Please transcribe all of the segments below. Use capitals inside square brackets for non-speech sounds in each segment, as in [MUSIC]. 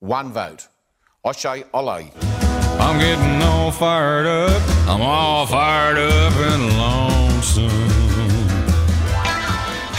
one vote. Oshay Olay. I'm getting all fired up. I'm all fired up and lonesome.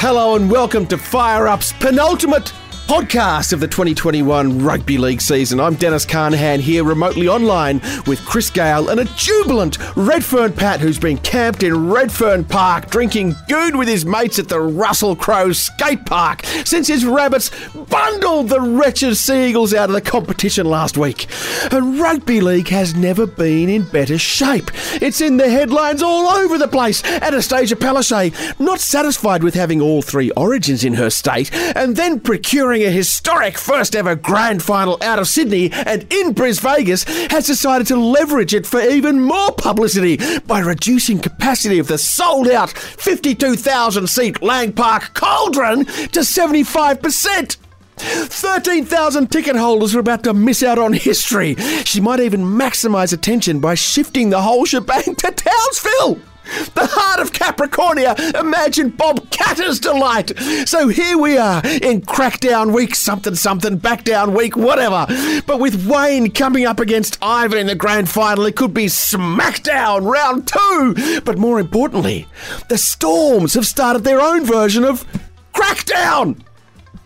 Hello and welcome to Fire Up's penultimate podcast of the 2021 Rugby League season. I'm Dennis Carnahan here remotely online with Chris Gale and a jubilant Redfern Pat who's been camped in Redfern Park drinking good with his mates at the Russell Crowe skate park since his rabbits bundled the wretched Seagulls out of the competition last week. And Rugby League has never been in better shape. It's in the headlines all over the place. Annastacia Palaszczuk, not satisfied with having all three origins in her state and then procuring a historic first ever grand final out of Sydney and in Bris Vegas, has decided to leverage it for even more publicity by reducing capacity of the sold out 52,000 seat Lang Park Cauldron to 75%. 13,000 ticket holders are about to miss out on history. She might even maximise attention by shifting the whole shebang to Townsville. The heart of Capricornia. Imagine Bob Katter's delight. So here we are in crackdown week something something, back down week whatever. But with Wayne coming up against Ivan in the grand final, it could be smackdown round two. But more importantly, the Storms have started their own version of crackdown.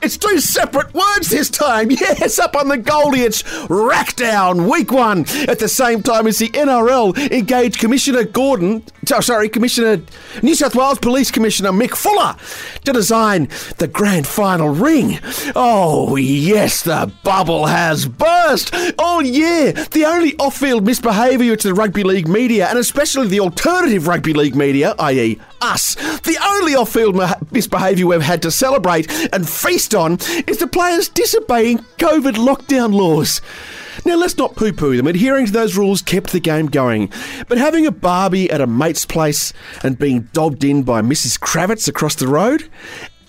It's two separate words this time. [LAUGHS] Yes, up on the Goldie, it's Rackdown, week one. At the same time as the NRL engaged Commissioner Gordon, oh, sorry, Commissioner, New South Wales Police Commissioner Mick Fuller to design the grand final ring. Oh, yes, the bubble has burst. Oh, yeah, the only off field misbehaviour to the rugby league media, and especially the alternative rugby league media, i.e., us. The only off field misbehaviour we've had to celebrate and feast on is the players disobeying COVID lockdown laws. Now, let's not poo poo them. Adhering to those rules kept the game going. But having a Barbie at a mate's place and being dobbed in by Mrs. Kravitz across the road?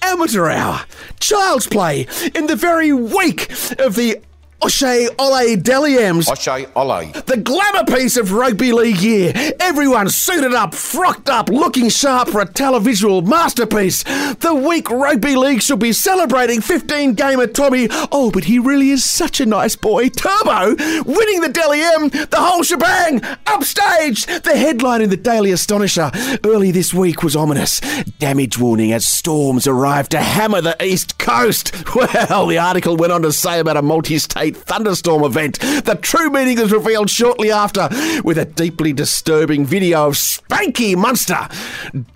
Amateur hour, child's play in the very wake of the Oshay Ole Deliams. Oshay Ole. The glamour piece of rugby league year. Everyone suited up, frocked up, looking sharp for a televisual masterpiece. The week rugby league should be celebrating 15 gamer Tommy. Oh, but he really is such a nice boy. Turbo winning the Dally M, the whole shebang, upstage. The headline in the Daily Astonisher early this week was ominous. Damage warning as storms arrive to hammer the East Coast. [LAUGHS] Well, the article went on to say about a multi-state thunderstorm event. The true meaning is revealed shortly after with a deeply disturbing video of Spanky Munster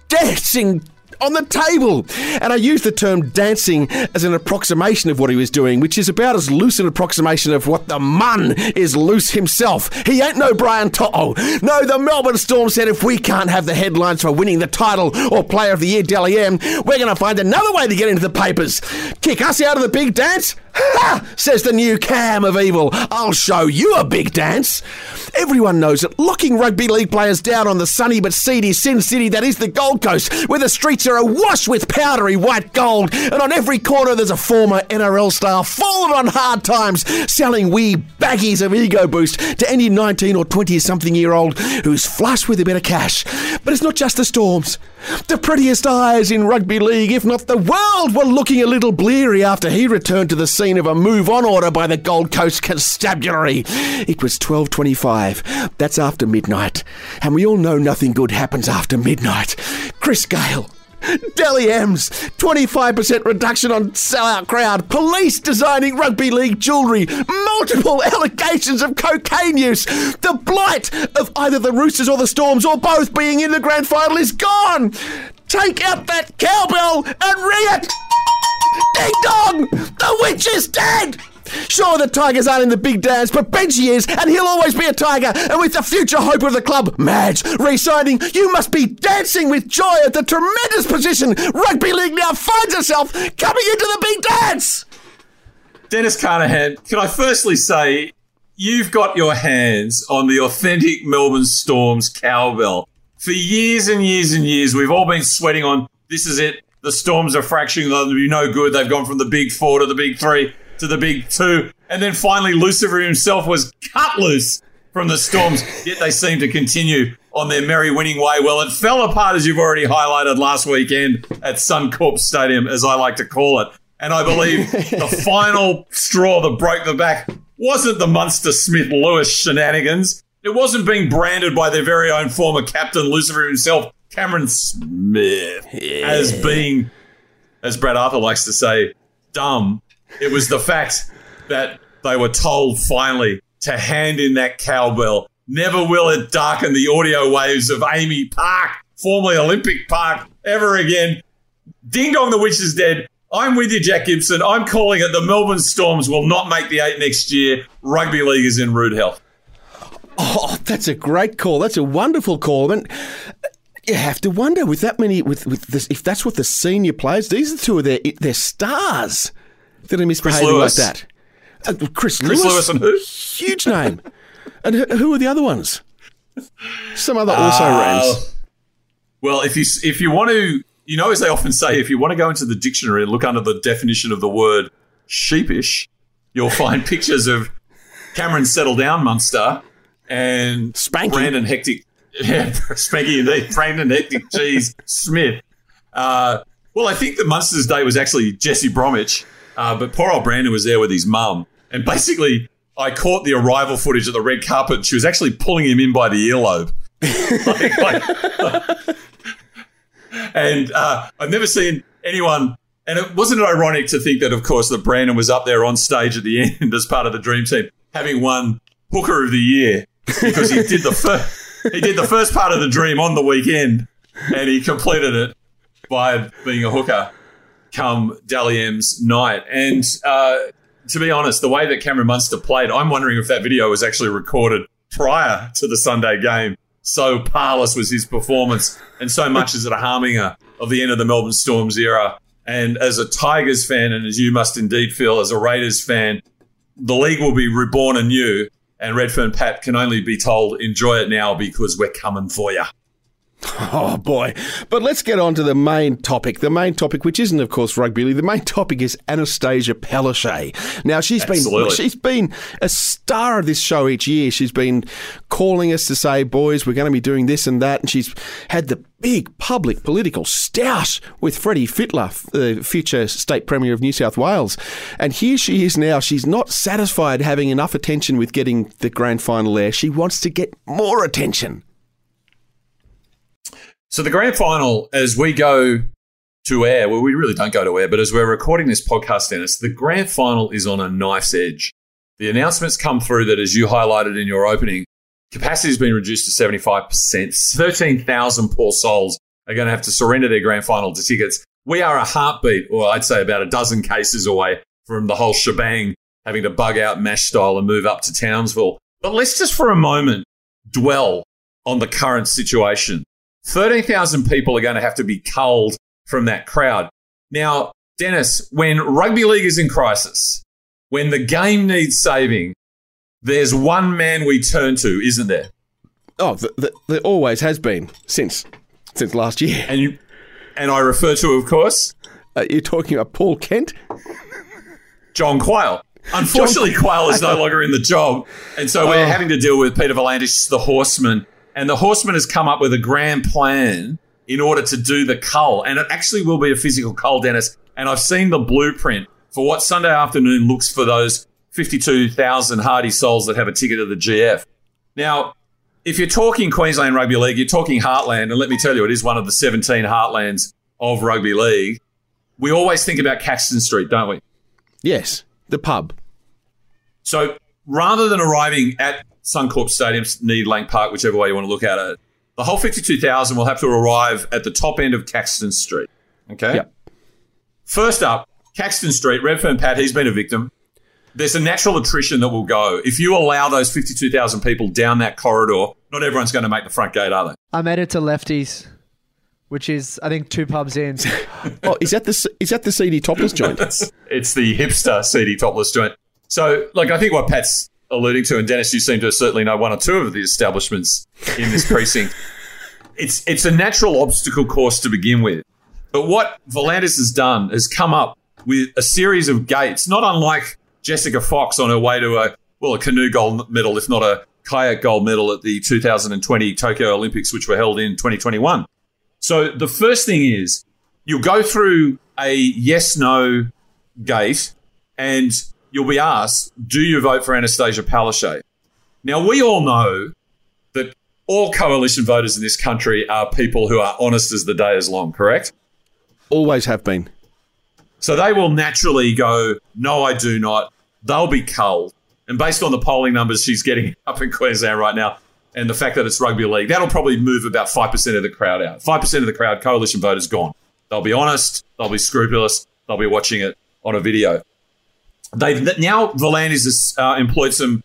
dancing on the table. And I use the term dancing as an approximation of what he was doing, which is about as loose an approximation of what the mun is loose himself. He ain't no Brian To'o. No, the Melbourne Storm said if we can't have the headlines for winning the title or Player of the Year Dally M, we're going to find another way to get into the papers. Kick us out of the big dance? Ha! Says the new Cam of Evil. I'll show you a big dance. Everyone knows that locking rugby league players down on the sunny but seedy Sin City that is the Gold Coast, where the streets are awash with powdery white gold, and on every corner there's a former NRL star fallen on hard times, selling wee baggies of ego boost to any 19 or 20 something year old who's flush with a bit of cash. But it's not just the Storms. The prettiest eyes in rugby league, if not the world, were looking a little bleary after he returned to the scene of a move on order by the Gold Coast Constabulary. It was 12.25. That's after midnight. And we all know nothing good happens after midnight. Chris Gale. Dally M's, 25% reduction on sellout crowd, police designing rugby league jewellery, multiple [LAUGHS] allegations of cocaine use. The blight of either the Roosters or the Storms or both being in the grand final is gone. Take out that cowbell and ring it. Ding dong! The witch is dead! Sure, the Tigers aren't in the big dance, but Benji is, and he'll always be a Tiger. And with the future hope of the club, Madge, re-signing, you must be dancing with joy at the tremendous position Rugby League now finds itself coming into the big dance. Dennis Carnahan, can I firstly say you've got your hands on the authentic Melbourne Storms cowbell. For years and years and years, we've all been sweating on this is it. The Storms are fracturing. They'll be no good. They've gone from the big four to the big three to the big two. And then finally, Lucifer himself was cut loose from the Storms, [LAUGHS] yet they seem to continue on their merry winning way. Well, it fell apart, as you've already highlighted last weekend at Suncorp Stadium, as I like to call it. And I believe the [LAUGHS] final straw that broke the back wasn't the Munster Smith Lewis shenanigans. It wasn't being branded by their very own former captain, Lucifer himself, Cameron Smith, as being, as Brad Arthur likes to say, dumb. It was the fact that they were told finally to hand in that cowbell. Never will it darken the audio waves of AAMI Park, formerly Olympic Park, ever again. Ding dong, the witch is dead. I'm with you, Jack Gibson. I'm calling it the Melbourne Storms will not make the eight next year. Rugby league is in rude health. Oh, that's a great call. That's a wonderful call. And you have to wonder with that many, with with this, if that's what the senior players. These are two of their their stars that are misbehaving like Lewis. that. Uh, Chris, Chris Lewis and who? Huge name. and who, who are the other ones? Some other also Uh, rans. Well, if you if you want to, you know, as they often say, if you want to go into the dictionary and look under the definition of the word sheepish, you'll find [LAUGHS] pictures of Cameron Settle Down Munster and Spanky. Brandon Hectic, [LAUGHS] yeah, Spanky indeed, Brandon Hectic Cheese Smith. Uh, well, I think the Munster's day was actually Jesse Bromwich, uh, but poor old Brandon was there with his mum, and basically. I caught the arrival footage at the red carpet. She was actually pulling him in by the earlobe. Like- like- and uh, I've never seen anyone. And it wasn't it ironic to think that, of course, that Brandon was up there on stage at the [LAUGHS] end as part of the dream team, having won Hooker of the Year because he did the first he did the first part of the dream on the weekend, and he completed it by being a hooker come Dally M's night. And uh, to be honest, the way that Cameron Munster played, I'm wondering if that video was actually recorded prior to the Sunday game. So parlous was his performance, and so much is it a harbinger of the end of the Melbourne Storms era. And as a Tigers fan, and as you must indeed feel as a Raiders fan, the league will be reborn anew. And Redfern Pat can only be told, enjoy it now because we're coming for you. [LAUGHS] Oh boy. But let's get on to the main topic. The main topic, which isn't, of course, rugby league. The main topic is Annastacia Palaszczuk. Now she's been she's been a star of this show each year. She's been calling us to say, boys, we're going to be doing this and that, and she's had the big public political stoush with Freddie Fittler, the uh, future state premier of New South Wales. And here she is now. She's not satisfied having enough attention with getting the grand final there. She wants to get more attention. So the grand final, as we go to air, well, we really don't go to air, but as we're recording this podcast, Dennis, the grand final is on a knife's edge. The announcements come through that, as you highlighted in your opening, capacity has been reduced to 75%. 13,000 poor souls are going to have to surrender their grand final to tickets. We are a heartbeat, or I'd say about a dozen cases away from the whole shebang having to bug out mash style and move up to Townsville. But let's just for a moment dwell on the current situation. 13,000 people are going to have to be culled from that crowd. Now, Dennis, when rugby league is in crisis, when the game needs saving, there's one man we turn to, isn't there? Oh, th th there always has been since since last year. And you, and I refer to, of course, Uh, you're talking about Paul Kent. John Quayle. Unfortunately, Quayle is no longer in the job, and so we're Oh. having to deal with Peter V'landys, the horseman, and the horseman has come up with a grand plan in order to do the cull, and it actually will be a physical cull, Dennis. And I've seen the blueprint for what Sunday afternoon looks for those fifty-two thousand hardy souls that have a ticket to the GF. Now, if you're talking Queensland Rugby League, you're talking Heartland, and let me tell you, it is one of the 17 Heartlands of rugby league. We always think about Caxton Street, don't we? Yes, the pub. So rather than arriving at Suncorp Stadium, Need Lang Park, whichever way you want to look at it, the whole 52,000 will have to arrive at the top end of Caxton Street. Okay? Yep. First up, Caxton Street, Redfern Pat, he's been a victim. There's a natural attrition that will go. If you allow those 52,000 people down that corridor, not everyone's going to make the front gate, are they? I'm headed to Lefties, which is I think two pubs in. [LAUGHS] Oh, is that the is that the CD topless joint? It's, [LAUGHS] it's the hipster seedy topless joint. So, like, I think what Pat's alluding to, and Dennis, you seem to certainly know one or two of the establishments in this [LAUGHS] precinct. It's it's a natural obstacle course to begin with, but what V'landys has done is come up with a series of gates, not unlike Jessica Fox on her way to a well a canoe gold medal, if not a kayak gold medal at the 2020 Tokyo Olympics, which were held in 2021. So the first thing is you'll go through a yes no gate and you'll be asked, do you vote for Annastacia Palaszczuk? Now, we all know that all coalition voters in this country are people who are honest as the day is long, correct? Always have been. So they will naturally go, no, I do not. They'll be culled. And based on the polling numbers she's getting [LAUGHS] up in Queensland right now, and the fact that it's rugby league, that'll probably move about 5% of the crowd out. 5% of the crowd, coalition voters gone. They'll be honest, they'll be scrupulous, they'll be watching it on a video. They've now V'landys has uh, employed some.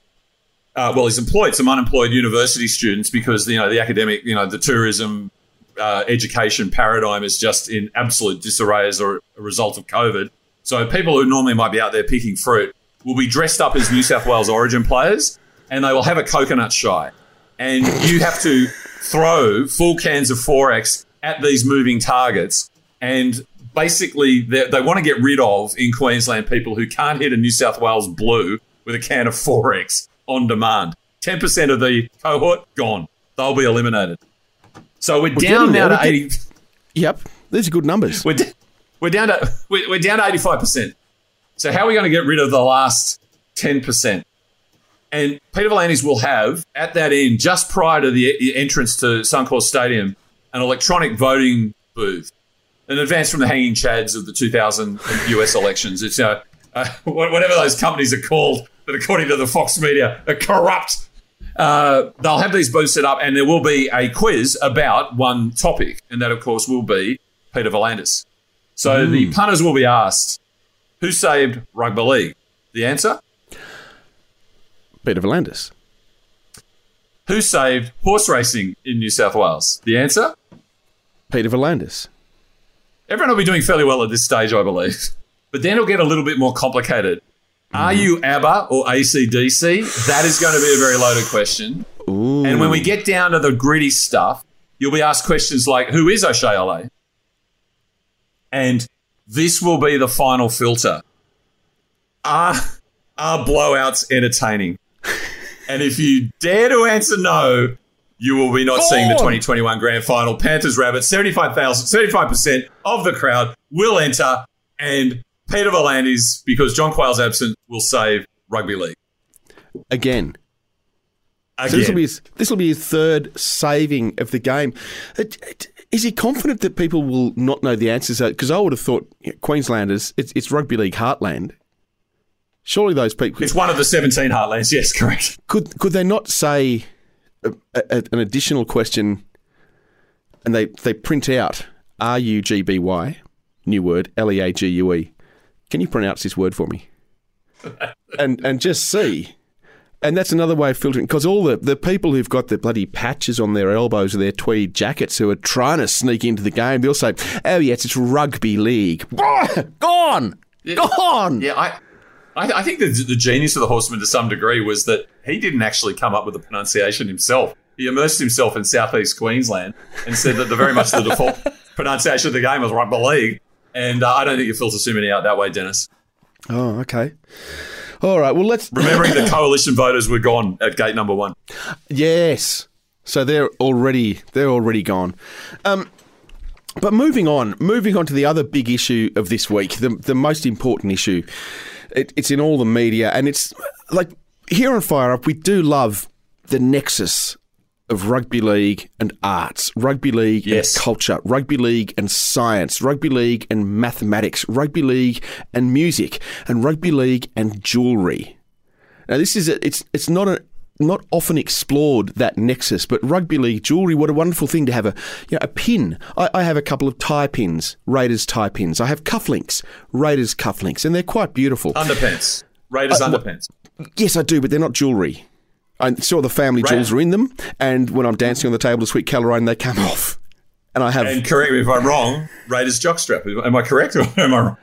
Uh, well, he's employed some unemployed university students because you know the academic, you know, the tourism uh, education paradigm is just in absolute disarray as a, a result of COVID. So people who normally might be out there picking fruit will be dressed up as New South Wales Origin players, and they will have a coconut shy, and you have to throw full cans of 4x at these moving targets, and basically they, they want to get rid of in Queensland people who can't hit a New South Wales blue with a can of [LAUGHS] 4x on demand. 10% of the cohort gone. They'll be eliminated. So we're, down now to We're 80. Yep, these are good numbers. We're, d- we're down to we're, we're down to 85%. So how are we going to get rid of the last 10%? And Peter V'landys will have at that end, just prior to the entrance to Suncorp Stadium, an electronic voting booth, an advance from the hanging chads of the 2000 US elections. It's you know, uh, whatever those companies are called that, according to the Fox media, are corrupt. Uh, they'll have these booths set up, and there will be a quiz about one topic, and that, of course, will be Peter V'landys. So the punters will be asked, "Who saved rugby league?" The answer: Peter V'landys. Who saved horse racing in New South Wales? The answer: Peter V'landys. Everyone will be doing fairly well at this stage, I believe. But then it'll get a little bit more complicated. Are mm-hmm. you ABBA or ACDC? That is going to be a very loaded question. And when we get down to the gritty stuff, you'll be asked questions like, who is O'Shea LA? And this will be the final filter. Are, are blowouts entertaining? [LAUGHS] and if you dare to answer no, you will be not seeing the 2021 grand final. Panthers Rabbits, 75,000, 75% of the crowd will enter. And Peter V'landys, because John Quayle's absent, will save rugby league. Again. Again. So this will be his, this will be his third saving of the game. Uh, it- it- Is he confident that people will not know the answers? Uh, because I would have thought you know, Queenslanders, it's, it's rugby league heartland. Surely those people it's one of the 17 heartlands. Yes, correct. could could they not say a, a, an additional question, and they they print out R U G B Y, new word L E A G U E. Can you pronounce this word for me? [LAUGHS] and and just see. And that's another way of filtering because all the, the people who've got the bloody patches on their elbows of their tweed jackets who are trying to sneak into the game, they'll say, "Oh yes, it's rugby league." [LAUGHS] Gone, gone. Yeah, I, I, I think the, the genius of the horseman to some degree was that he didn't actually come up with the pronunciation himself. He immersed himself in southeast Queensland and said that the very much the default [LAUGHS] pronunciation of the game was rugby league. And uh, I don't think you filter too many out that way, Dennis. Oh, okay. All right. Well, let's Remembering the [LAUGHS] coalition voters were gone at gate number one. Yes. So they're already they're already gone. Um, but moving on, moving on to the other big issue of this week, the the most important issue. It, it's in all the media, and it's like here on Fire Up, we do love the nexus of rugby league and arts, rugby league Yes. and culture, rugby league and science, rugby league and mathematics, rugby league and music, and rugby league and jewellery. Now, this is a, it's it's not a not often explored that nexus, but rugby league jewellery. What a wonderful thing to have a you know a pin. I, I have a couple of tie pins, Raiders tie pins. I have cufflinks, Raiders cufflinks, and they're quite beautiful. Underpants. Raiders Uh, underpants. Yes, I do, but they're not jewellery. I saw the family Right. jewels are in them, and when I'm dancing on the table to Sweet Caroline, they come [LAUGHS] off. And I have And correct me if I'm wrong, Raiders jockstrap. Am I correct or [LAUGHS] am I wrong?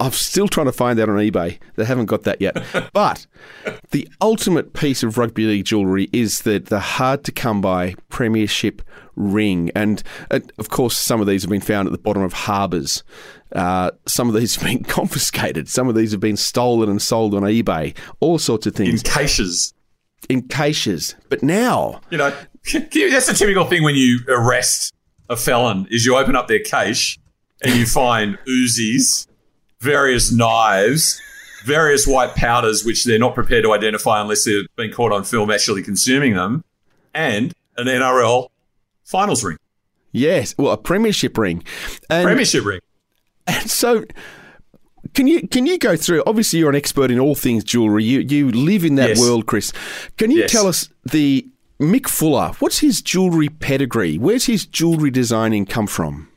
I'm still trying to find that on eBay. They haven't got that yet. [LAUGHS] But the ultimate piece of rugby league jewellery is the, the hard to come by Premiership ring. And of course, some of these have been found at the bottom of harbours. Uh, some of these have been [LAUGHS] confiscated. Some of these have been stolen and sold on eBay. All sorts of things. In caches. in caches. But now, You know, [LAUGHS] that's the typical thing when you arrest a felon is you open up their cache and you find Uzis, various knives, various white powders, which they're not prepared to identify unless they've been caught on film actually consuming them, and an NRL finals ring, Yes, well, a premiership ring. And, premiership ring. And so, can you can you go through? Obviously, you're an expert in all things jewellery. You you live in that Yes. world, Chris. Can you Yes. tell us the Mick Fuller? What's his jewellery pedigree? Where's his jewellery designing come from?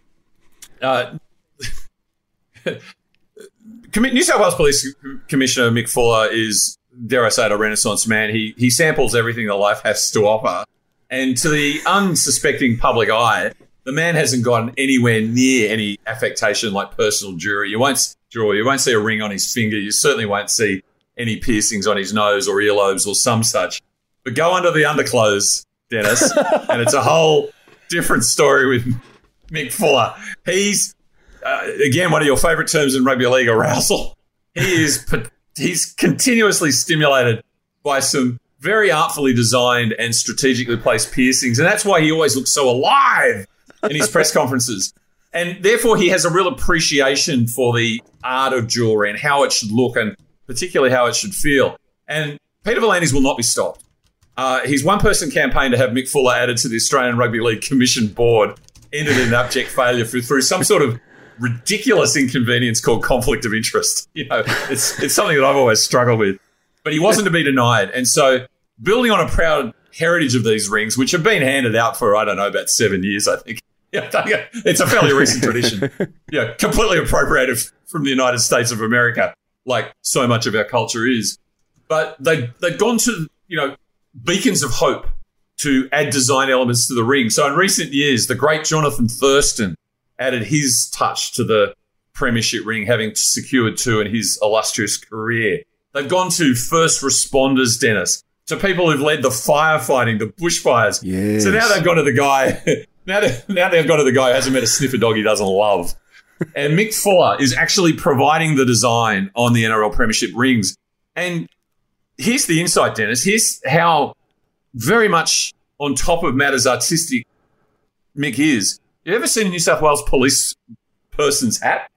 Uh, [LAUGHS] New South Wales Police Commissioner Mick Fuller is, dare I say it, a renaissance man. He he samples everything that life has to offer, and to the unsuspecting public eye, the man hasn't gotten anywhere near any affectation like personal jewelry. You won't draw. You won't see a ring on his finger. You certainly won't see any piercings on his nose or earlobes or some such. But go under the underclothes, Dennis, [LAUGHS] and it's a whole different story with Mick Fuller. He's uh, again one of your favourite terms in rugby league, arousal. He is [LAUGHS] he's continuously stimulated by some very artfully designed and strategically placed piercings, and that's why he always looks so alive in his press conferences. And therefore, he has a real appreciation for the art of jewelry and how it should look, and particularly how it should feel. And Peter V'landys will not be stopped. Uh, his one person campaign to have Mick Fuller added to the Australian Rugby League Commission board ended in abject failure through, through some sort of ridiculous inconvenience called conflict of interest. [LAUGHS] You know, it's, it's something that I've always struggled with. But he wasn't to be denied. And so, building on a proud heritage of these rings, which have been handed out for, I don't know, about seven years, I think. [LAUGHS] Yeah, it's a fairly recent tradition. [LAUGHS] Yeah, completely appropriated from the United States of America, like so much of our culture is. But they they've gone to you know beacons of hope to add design elements to the ring. So in recent years, the great Jonathan Thurston added his touch to the premiership ring, having secured two in his illustrious career. They've gone to first responders, Dennis, to people who've led the firefighting, the bushfires. Yes. So now they've gone to the guy. Now, they, now they've got to the guy who hasn't met a sniffer dog he doesn't love. And Mick Fuller is actually providing the design on the NRL Premiership rings. And here's the insight, Dennis. Here's how very much on top of matters artistic Mick is. You ever seen a New South Wales police person's hat?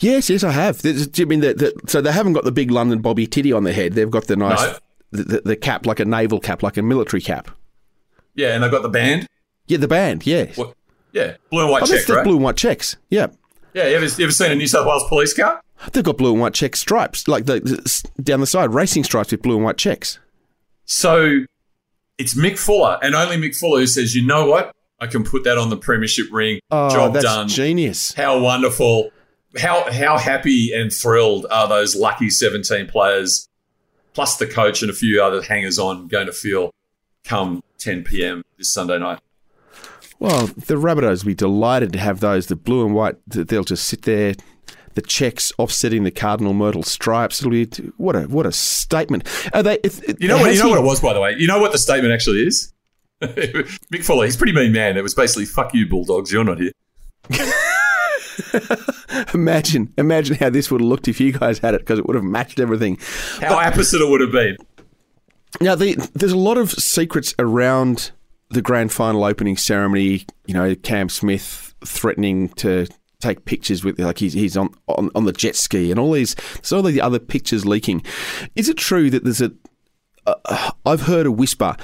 Yes, yes, I have. There's- I mean, the, the, so they haven't got the big London Bobby Titty on their head. They've got the nice, No. the, the, the cap like a naval cap, like a military cap. Yeah, and they've got the band. Yeah, the band. Yes. What? Yeah, blue and white Oh, that's check, the right? blue and white checks. Yeah. Yeah, you ever, you ever seen a New South Wales police car? They've got blue and white check stripes, like the, the down the side, racing stripes with blue and white checks. So it's Mick Fuller, and only Mick Fuller who says, you know what? I can put that on the premiership ring. Oh, Job that's done. genius. How wonderful. How how happy and thrilled are those lucky 17 players, plus the coach and a few other hangers on, going to feel come 10 p.m. this Sunday night? Well, the Rabbitohs will be delighted to have those. The blue and white, they'll just sit there. The checks offsetting the cardinal myrtle stripes. It'll be what a what a statement. Are they? It, it- You know what? You know he- what it was, by the way. You know what the statement actually is. [LAUGHS] Mick Fuller, he's a pretty mean man. It was basically "fuck you, Bulldogs. You're not here." [LAUGHS] Imagine, imagine how this would have looked if you guys had it because it would have matched everything. How opposite it would have been. Now, the, there's a lot of secrets around the grand final opening ceremony. You know, Cam Smith threatening to take pictures with, like he's he's on on, on the jet ski, and all these. There's all the other pictures leaking. Is it true that there's a? I've heard a whisper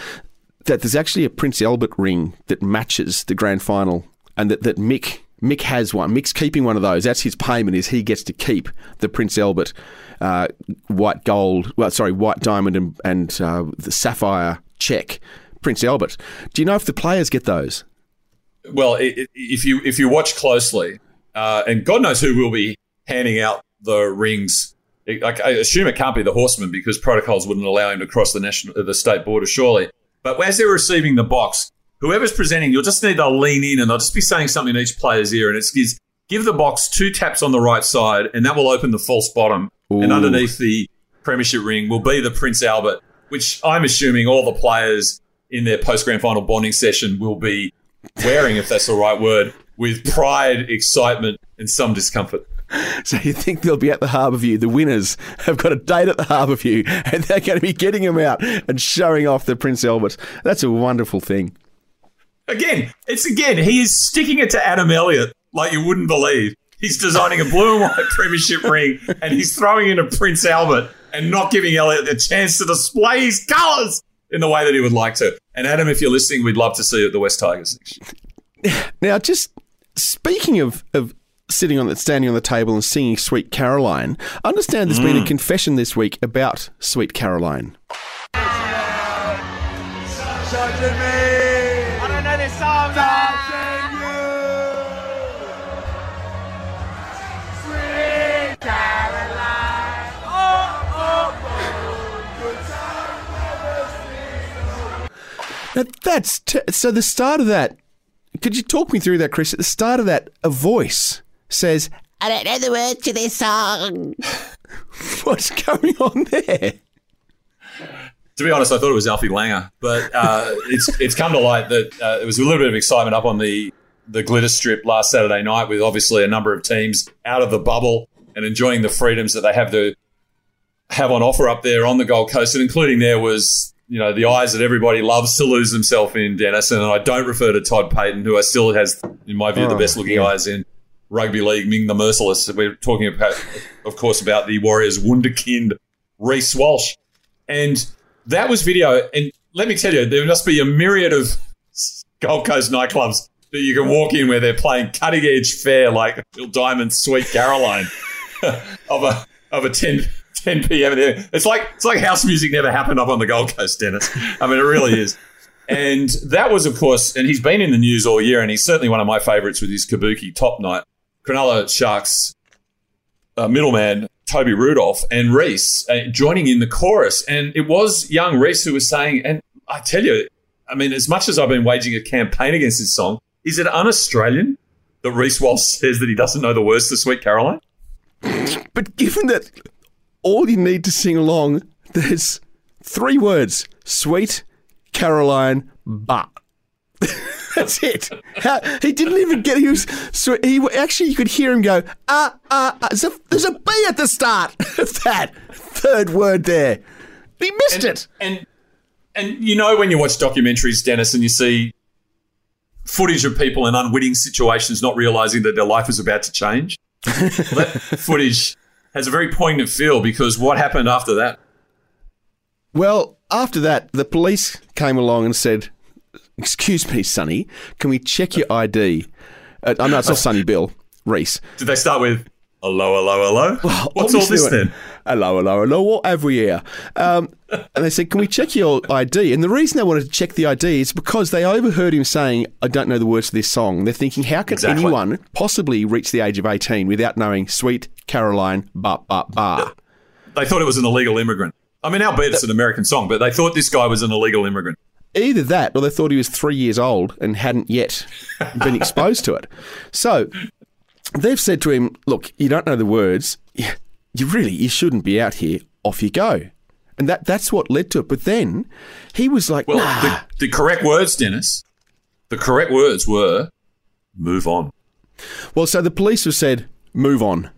that there's actually a Prince Albert ring that matches the grand final, and that that Mick. Mick has one. Mick's keeping one of those. That's his payment. Is he gets to keep the Prince Albert uh, white gold, well, sorry, white diamond and, and uh, the sapphire check, Prince Albert. Do you know if the players get those? Well, if you if you watch closely, uh, and God knows who will be handing out the rings. I, I assume it can't be the horseman because protocols wouldn't allow him to cross the national the state border, surely. But as they're receiving the box, whoever's presenting, you'll just need to lean in and they'll just be saying something in each player's ear, and it's gives give the box two taps on the right side, and that will open the false bottom, and underneath the premiership ring will be the Prince Albert, which I'm assuming all the players in their post grand final bonding session will be wearing, if that's the right word, with pride, excitement, and some discomfort. So you think they'll be at the Harbour View? The winners have got a date at the Harbour View, and they're going to be getting them out and showing off the Prince Albert. That's a wonderful thing. Again, it's again, he is sticking it to Adam Elliott like you wouldn't believe. he's designing a blue and white [LAUGHS] premiership ring and he's throwing in a Prince Albert and not giving Elliott the chance to display his colours in the way that he would like to. And Adam, if you're listening, we'd love to see you at the West Tigers. [LAUGHS] Now, just speaking of, of sitting on the standing on the table and singing Sweet Caroline, I understand there's been a mm. confession this week about Sweet Caroline. Now that's t- so. The start of that. Could you talk me through that, Chris? At the start of that, a voice says, I don't know the words to this song. [LAUGHS] "What's going on there?" To be honest, I thought it was Alfie Langer, but uh, [LAUGHS] it's it's come to light that uh, there was a little bit of excitement up on the the glitter strip last Saturday night with obviously a number of teams out of the bubble and enjoying the freedoms that they have to have on offer up there on the Gold Coast, and including there was you know the eyes that everybody loves to lose themselves in, Dennis. And I don't refer to Todd Payten, who I still has, in my view, the Oh, best looking yeah. eyes in rugby league, Ming the Merciless. We're talking about, of course, about the Warriors wunderkind Reece Walsh, and that was video. And let me tell you, there must be a myriad of Gold Coast nightclubs that you can walk in where they're playing cutting edge fare like Phil Diamond's Sweet Caroline [LAUGHS] of a of a 10, 10 p.m. It's like it's like house music never happened up on the Gold Coast, Dennis. I mean, it really is. And that was, of course, and he's been in the news all year, and he's certainly one of my favourites with his Kabuki top night. Cronulla Sharks uh, middleman Toby Rudolf and Reece uh, joining in the chorus, and it was young Reece who was saying, and I tell you, I mean, as much as I've been waging a campaign against this song, is it un-Australian that Reece Walsh says that he doesn't know the words to Sweet Caroline? But given that all you need to sing along, there's three words: Sweet Caroline, but. [LAUGHS] That's it. How, he didn't even get. He was. So he actually, you could hear him go. Ah, ah, ah. There's a, there's a B at the start [LAUGHS] of that third word there. He missed it. And and you know when you watch documentaries, Dennis, and you see footage of people in unwitting situations not realizing that their life is about to change. [LAUGHS] That footage has a very poignant feel because what happened after that? Well, after that, the police came along and said, "Excuse me, Sonny, can we check your ID?" Uh, I know it's not Sonny Bill, Reece. Did they start with hello, hello, hello? [LAUGHS] What's all this then? Hello, hello, hello. What have we here? Um, and they said, "Can we check your ID?" And the reason they wanted to check the ID is because they overheard him saying, "I don't know the words to this song." They're thinking, "How can Exactly. anyone possibly reach the age of eighteen without knowing Sweet Caroline, ba ba ba?" They thought it was an illegal immigrant. I mean, albeit it's an American song, but they thought this guy was an illegal immigrant. Either that, or they thought he was three years old and hadn't yet been [LAUGHS] exposed to it. So they've said to him, "Look, you don't know the words. You really, you shouldn't be out here. Off you go." And that that's what led to it. But then he was like, Well, "Nah." the, the correct words, Dennis, the correct words were move on. Well, so the police have said, move on.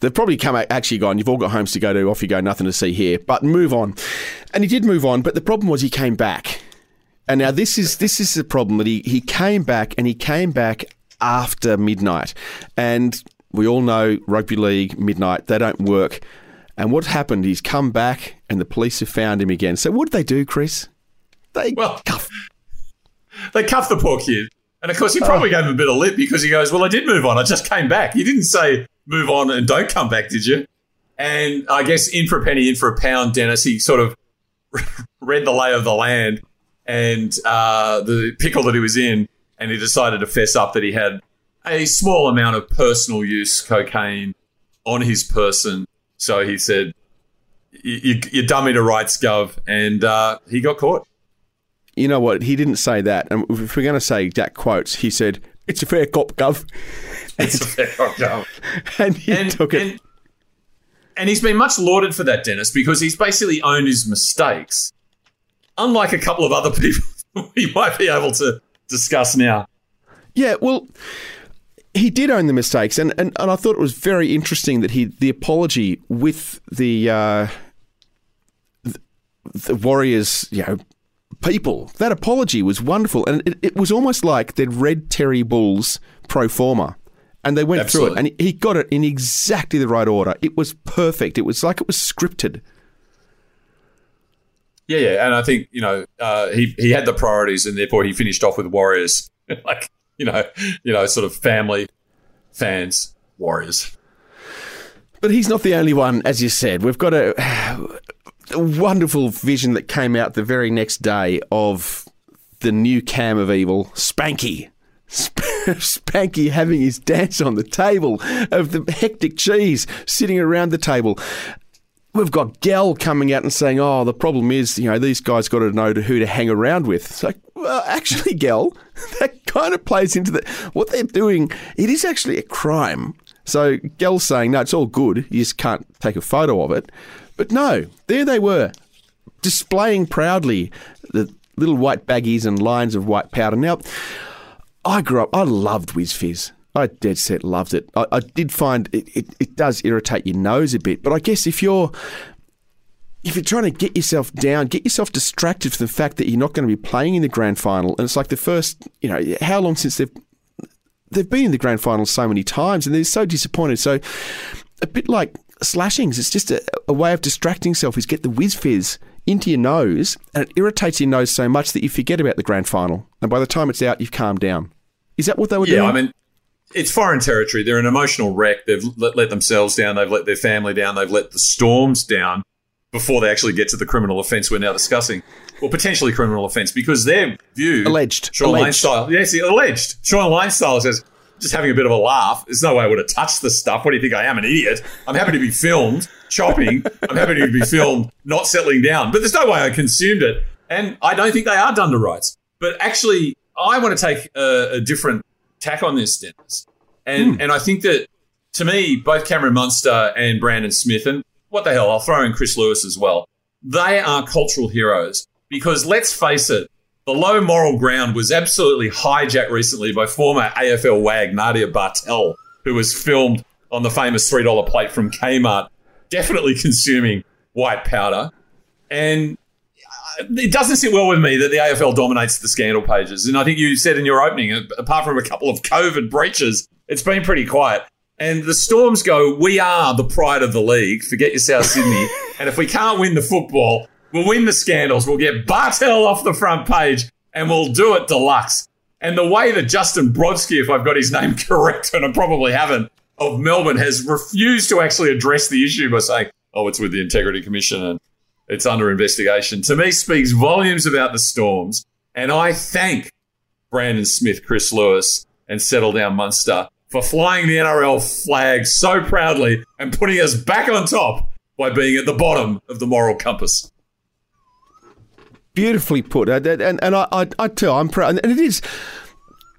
They've probably come out, actually gone, you've all got homes to go to, off you go, nothing to see here, but move on. And he did move on, but the problem was he came back. And now this is this is the problem that he, he came back and he came back after midnight. And we all know rugby league, midnight, they don't work. And what happened, he's come back and the police have found him again. So what did they do, Chris? They Well- cuff- They cuffed the poor kid. And of course, he probably gave him a bit of lip because he goes, Well, I did move on. I just came back. You didn't say move on and don't come back, did you? And I guess in for a penny, in for a pound, Dennis, he sort of [LAUGHS] read the lay of the land and uh, the pickle that he was in. And he decided to fess up that he had a small amount of personal use cocaine on his person. So he said, You, you, you dummy to rights, Gov. And uh, he got caught. you know what? He didn't say that. And if we're going to say Jack quotes, he said, "It's a fair cop, Gov," [LAUGHS] It's a fair cop, Gov. [LAUGHS] and he and, took it. And, and he's been much lauded for that, Dennis, because he's basically owned his mistakes. Unlike a couple of other [LAUGHS] people we might be able to discuss now. yeah, well, he did own the mistakes, and, and, and I thought it was very interesting that he the apology with the uh, the, the Warriors, you know. People, that apology was wonderful, and it, it was almost like they'd read Terry Bull's pro forma, And they went through it, and he got it in exactly the right order. It was perfect. It was like it was scripted. Yeah, yeah, and I think you know uh, he he had the priorities, and therefore he finished off with Warriors, [LAUGHS] like you know, you know, sort of family, fans, Warriors. But he's not the only one, as you said. We've got a, a wonderful vision that came out the very next day of the new cam of evil, Spanky. Sp- [LAUGHS] Spanky having his dance on the table of the hectic cheese sitting around the table. We've got Gell coming out and saying, "Oh, the problem is, you know, these guys got to know who to hang around with." Like, well, [LAUGHS] actually, Gell, [LAUGHS] that kind of plays into the what they're doing. It is actually a crime. So Gell's saying, "No, it's all good. You just can't take a photo of it." But no, there they were, displaying proudly the little white baggies and lines of white powder. Now, I grew up, I loved Wizz Fizz. I dead set loved it. I, I did find it, it, it does irritate your nose a bit, but I guess if you're if you're trying to get yourself down, get yourself distracted from the fact that you're not going to be playing in the grand final, and it's like the first, you know, how long since they've they've been in the grand final so many times, and they're so disappointed. So a bit like slashings, it's just a, a way of distracting yourself. Is get the wizz fizz into your nose, and it irritates your nose so much that you forget about the grand final, and by the time it's out, you've calmed down. Is that what they were Yeah, doing? Yeah, I mean, it's foreign territory. They're an emotional wreck. They've let, let themselves down. They've let their family down. They've let the Storms down before they actually get to the criminal offence we're now discussing, or potentially criminal offence, because their view Alleged. Sean Alleged. Lane style. Yes, he- alleged. Sean Lane style says. Just having a bit of a laugh. There's no way I would have touched the stuff. What do you think I am, an idiot? I'm happy to be filmed chopping. I'm happy to be filmed not settling down. But there's no way I consumed it. And I don't think they are done to rights. But actually, I want to take a, a different tack on this, Dennis. And hmm. and I think that to me, both Cameron Munster and Brandon Smith, and what the hell, I'll throw in Chris Lewis as well. They are cultural heroes because let's face it, the low moral ground was absolutely hijacked recently by former AFL wag Nadia Bartel, who was filmed on the famous $3 plate from Kmart, definitely consuming white powder. And it doesn't sit well with me that the AFL dominates the scandal pages. And I think you said in your opening, apart from a couple of COVID breaches, it's been pretty quiet. And the Storms go, we are the pride of the league. Forget your South Sydney. [LAUGHS] and if we can't win the football, we'll win the scandals. We'll get Bartel off the front page and we'll do it deluxe. And the way that Justin Brodsky, if I've got his name [LAUGHS] correct, and I probably haven't, of Melbourne has refused to actually address the issue by saying, oh, it's with the Integrity Commission and it's under investigation, to me speaks volumes about the Storms. And I thank Brandon Smith, Chris Lewis, and Settle Down Munster for flying the NRL flag so proudly and putting us back on top by being at the bottom of the moral compass. Beautifully put, and and, I, I I tell I'm proud, and it is.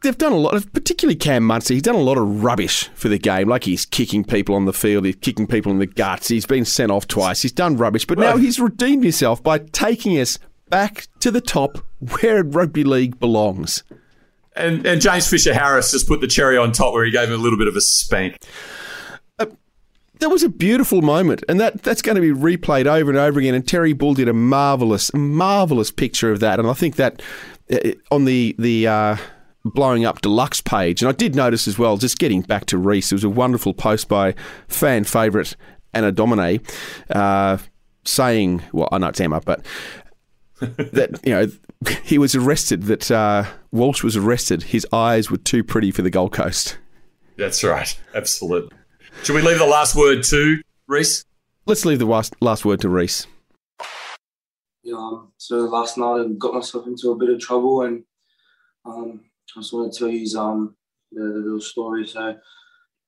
They've done a lot, of, particularly Cam Munster. He's done a lot of rubbish for the game. Like he's kicking people on the field, he's kicking people in the guts. He's been sent off twice. He's done rubbish, but now he's redeemed himself by taking us back to the top where rugby league belongs. And, and James Fisher Harris just put the cherry on top where he gave him a little bit of a spank. That was a beautiful moment, and that, that's going to be replayed over and over again. And Terry Bull did a marvelous, marvelous picture of that. And I think that uh, on the the uh, blowing up deluxe page, and I did notice as well. Just getting back to Reece, it was a wonderful post by fan favourite Anna Domine, uh, saying, "Well, I know it's Emma, but." [LAUGHS] that you know he was arrested. That uh, Walsh was arrested. His eyes were too pretty for the Gold Coast. That's right. Absolutely. Should we leave the last word to Reece? Let's leave the last, last word to Reece. Yeah, um, so last night I got myself into a bit of trouble, and um, I just want to tell you um, the, the little story. So,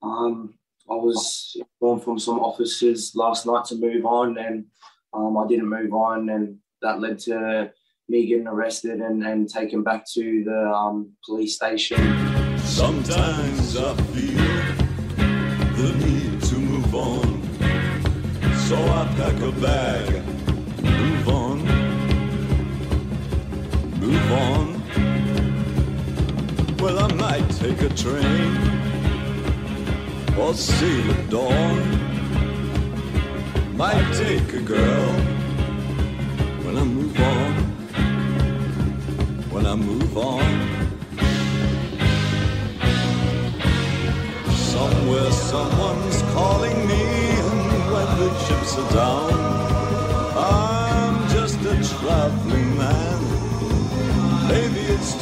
um, I was informed from some officers last night to move on, and um, I didn't move on, and that led to me getting arrested and, and taken back to the um, police station. Sometimes I feel the need to move on. So I pack a bag, move on, move on. Well, I might take a train or sail at dawn. Might take a girl when I move on. When I move on. Somewhere someone's calling me, and when the chips are down, I'm just a traveling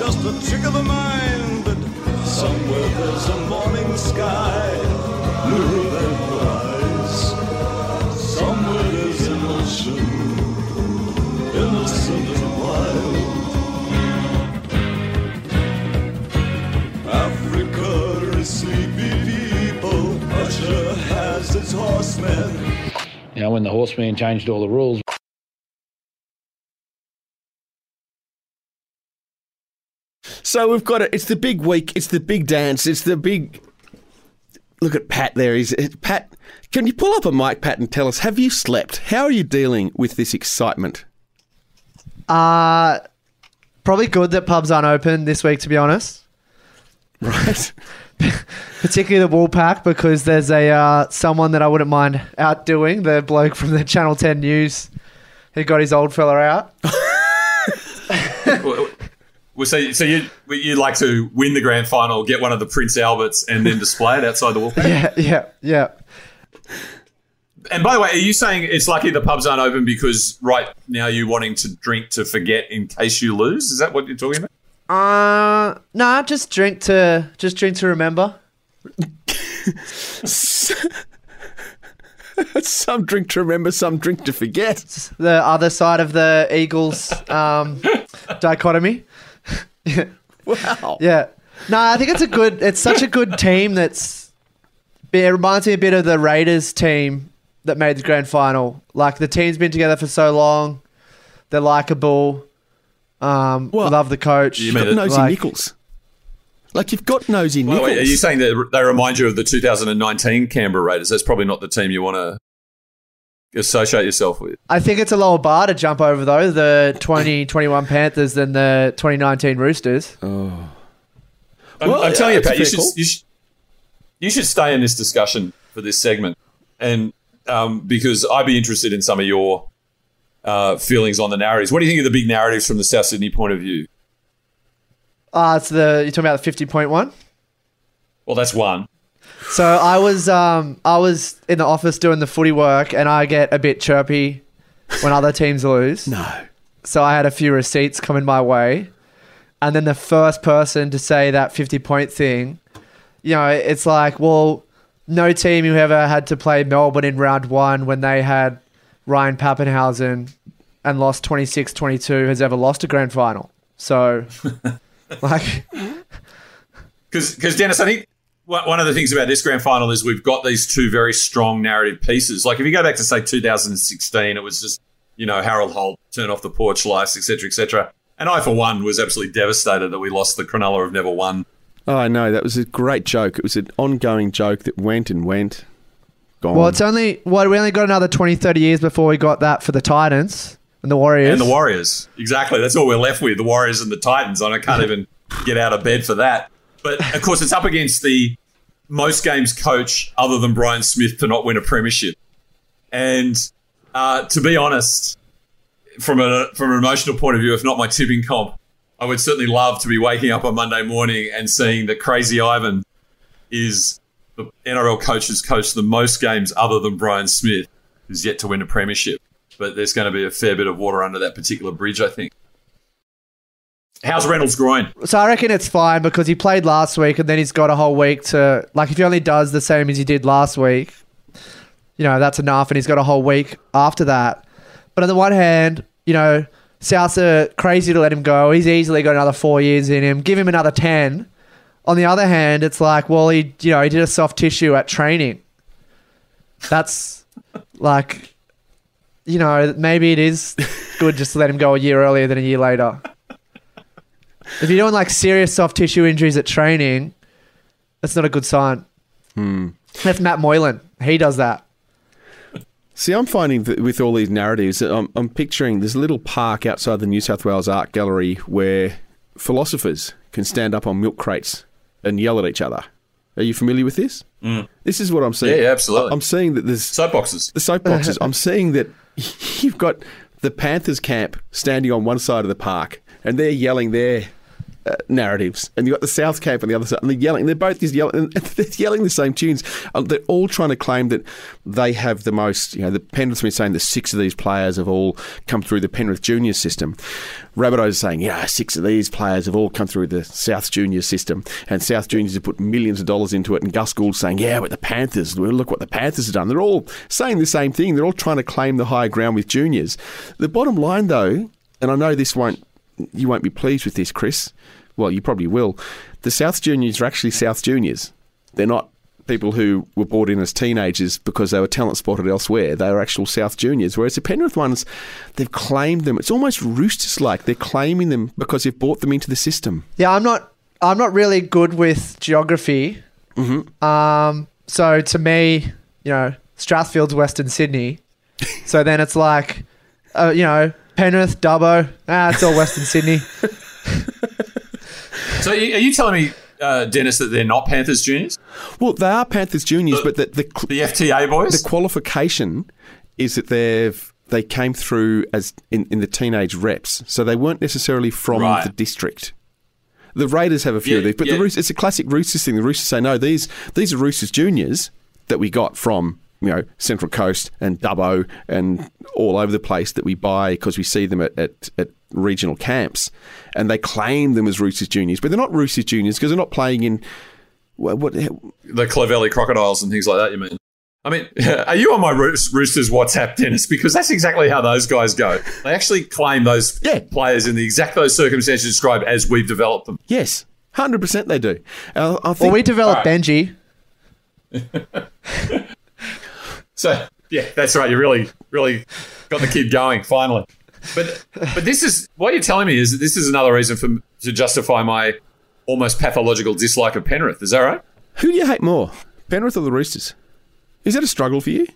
just a trick of the mind, but somewhere there's a morning sky, bluer than eyes. Somewhere there's emotion, innocent and wild. Africa is sleepy people, Russia has its horsemen. You know, when the horseman changed all the rules, So we've got it. It's the big week. It's the big dance. It's the big. Look at Pat there. He's Pat. Can you pull up a mic, Pat, and tell us have you slept? How are you dealing with this excitement? Uh, probably good that pubs aren't open this week, to be honest. Right. [LAUGHS] Particularly the Woolpack, because there's a uh, someone that I wouldn't mind outdoing, the bloke from the Channel 10 News who got his old fella out. [LAUGHS] Well, well, so, so you you like to win the grand final, get one of the Prince Alberts, and then display it outside the wall. [LAUGHS] Yeah, yeah, yeah. And by the way, are you saying it's lucky the pubs aren't open because right now you're wanting to drink to forget in case you lose? Is that what you're talking about? Uh, nah, just drink to just drink to remember. [LAUGHS] some drink to remember, some drink to forget. The other side of the Eagles um, [LAUGHS] dichotomy. [LAUGHS] Wow. Yeah. No, I think it's a good. It's such a good team. That's. It reminds me a bit of the Raiders team that made the grand final. Like the team's been together for so long, they're likable. Um, Well, love the coach. You mean Got Nosy like- Nichols. Like you've got Nosey By the Nichols. are you saying that they remind you of the 2019 Canberra Raiders? That's probably not the team you want to associate yourself with. I think it's a lower bar to jump over though. The 2021 Panthers than the 2019 Roosters. I'm, Well, I'm telling you, Pat, you should, call. you should you should stay in this discussion for this segment, and um, because I'd be interested in some of your uh, feelings on the narratives. What do you think of the big narratives from the South Sydney point of view? Ah, it's the you're talking about the 50.1. Well, that's one. So I was um I was in the office doing the footy work, and I get a bit chirpy when other teams lose. no. So I had a few receipts coming my way. And then the first person to say that 50 point thing, you know, it's like, well, no team who ever had to play Melbourne in round one when they had Ryan Papenhuyzen and lost 26 22 has ever lost a grand final. So, [LAUGHS] like, [LAUGHS] Because, Dennis, I think one one of the things about this grand final is we've got these two very strong narrative pieces. Like if you go back to say 2016, it was just you know Harold Holt turn off the porch lights, etc., etc. And I, for one, was absolutely devastated that we lost the Cronulla have never won. Oh, I know. That was a great joke. It was an ongoing joke that went and went. Gone. well, it's only, what, we only got another 20, 30 years before we got that for the Titans and the Warriors. And the Warriors, exactly. That's all we're left with: the Warriors and the Titans. And I can't even get out of bed for that. But of course, it's up against the most games coach other than Brian Smith to not win a premiership. And uh, to be honest, from a from an emotional point of view, if not my tipping comp, I would certainly love to be waking up on Monday morning and seeing that Crazy Ivan is the NRL coach coached the most games other than Brian Smith, who's yet to win a premiership. But there's going to be a fair bit of water under that particular bridge, I think. How's Reynolds' groin? So I reckon it's fine because he played last week and then he's got a whole week to like if he only does the same as he did last week, you know, that's enough and he's got a whole week after that. But on the one hand, you know, Souths are crazy to let him go. He's easily got another four years in him. Give him another ten. On the other hand, it's like, well, he you know, he did a soft tissue at training. That's like you know, maybe it is good just to let him go a year earlier than a year later. If you're doing like serious soft tissue injuries at training, that's not a good sign. Hmm. That's Matt Moylan. He does that. See, I'm finding that with all these narratives, I'm, I'm picturing this little park outside the New South Wales Art Gallery where philosophers can stand up on milk crates and yell at each other. Are you familiar with this? Mm. This is what I'm seeing. Yeah, yeah, absolutely. I'm seeing that there's Soapboxes. the soapboxes. I'm seeing that [LAUGHS] you've got the Panthers camp standing on one side of the park and they're yelling their uh, narratives, and you've got the South camp on the other side, and they're yelling. They're both just yelling, [LAUGHS] they're yelling the same tunes. Uh, they're all trying to claim that they have the most. You know, the Penrith's been saying the six of these players have all come through the Penrith Junior system. Rabbitohs are saying, yeah, six of these players have all come through the South Junior system, and South Juniors have put millions of dollars into it. And Gus Gould saying, yeah, but the Panthers, look what the Panthers have done. They're all saying the same thing. They're all trying to claim the higher ground with juniors. The bottom line, though, and I know this won't, you won't be pleased with this, Chris. Well, you probably will. The South Juniors are actually South Juniors. They're not people who were brought in as teenagers because they were talent spotted elsewhere. They are actual South Juniors. Whereas the Penrith ones, they've claimed them. It's almost Roosters like. They're claiming them because they've brought them into the system. Yeah, I'm not. I'm not really good with geography. Mm-hmm. Um, so to me, you know, Strathfield's Western Sydney. [LAUGHS] So then it's like, uh, you know, Penrith, Dubbo. Ah, it's all Western Sydney. [LAUGHS] So are you are you telling me, uh, Dennis, that they're not Panthers juniors? Well, they are Panthers Juniors, but the, the, The FTA boys? the qualification is that they've they came through as in, in the teenage reps, so they weren't necessarily from Right. the district. The Raiders have a few of these, but yeah. the Roosters, it's a classic Roosters thing. The Roosters say no, these these are Roosters juniors that we got from you know Central Coast and Dubbo and all over the place that we buy because we see them at, at, at regional camps, and they claim them as Roosters juniors, but they're not Roosters juniors because they're not playing in what, what the Clovelly crocodiles and things like that. You mean? I mean, [LAUGHS] are you on my Roosters WhatsApp, Dennis? Because that's exactly how those guys go. They actually claim those Yeah. players in the exact those circumstances described as we've developed them. yes, hundred percent they do. Uh, I think well, we developed All right. Benji. [LAUGHS] So yeah, that's right. You really, really got the kid going finally. But but this is what you're telling me is that this is another reason for to justify my almost pathological dislike of Penrith. Is that right? Who do you hate more, Penrith or the Roosters? Is that a struggle for you?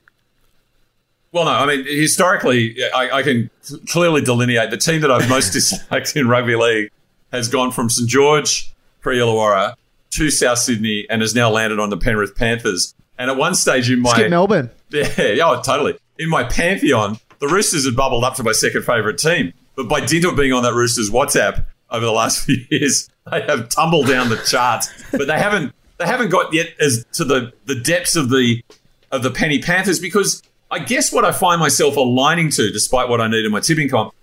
Well, no. I mean, historically, I, I can clearly delineate the team that I've most [LAUGHS] disliked in rugby league has gone from St George pre Illawarra to South Sydney and has now landed on the Penrith Panthers. And at one stage in my Skip Melbourne. [LAUGHS] Yeah, yeah, oh, totally. In my pantheon, the Roosters had bubbled up to my second favourite team. But by dint of being on that Roosters WhatsApp over the last [LAUGHS] few years, they have tumbled down the charts. But they haven't they haven't got yet as to the, the depths of the of the Penny Panthers because I guess what I find myself aligning to, despite what I need in my tipping comp,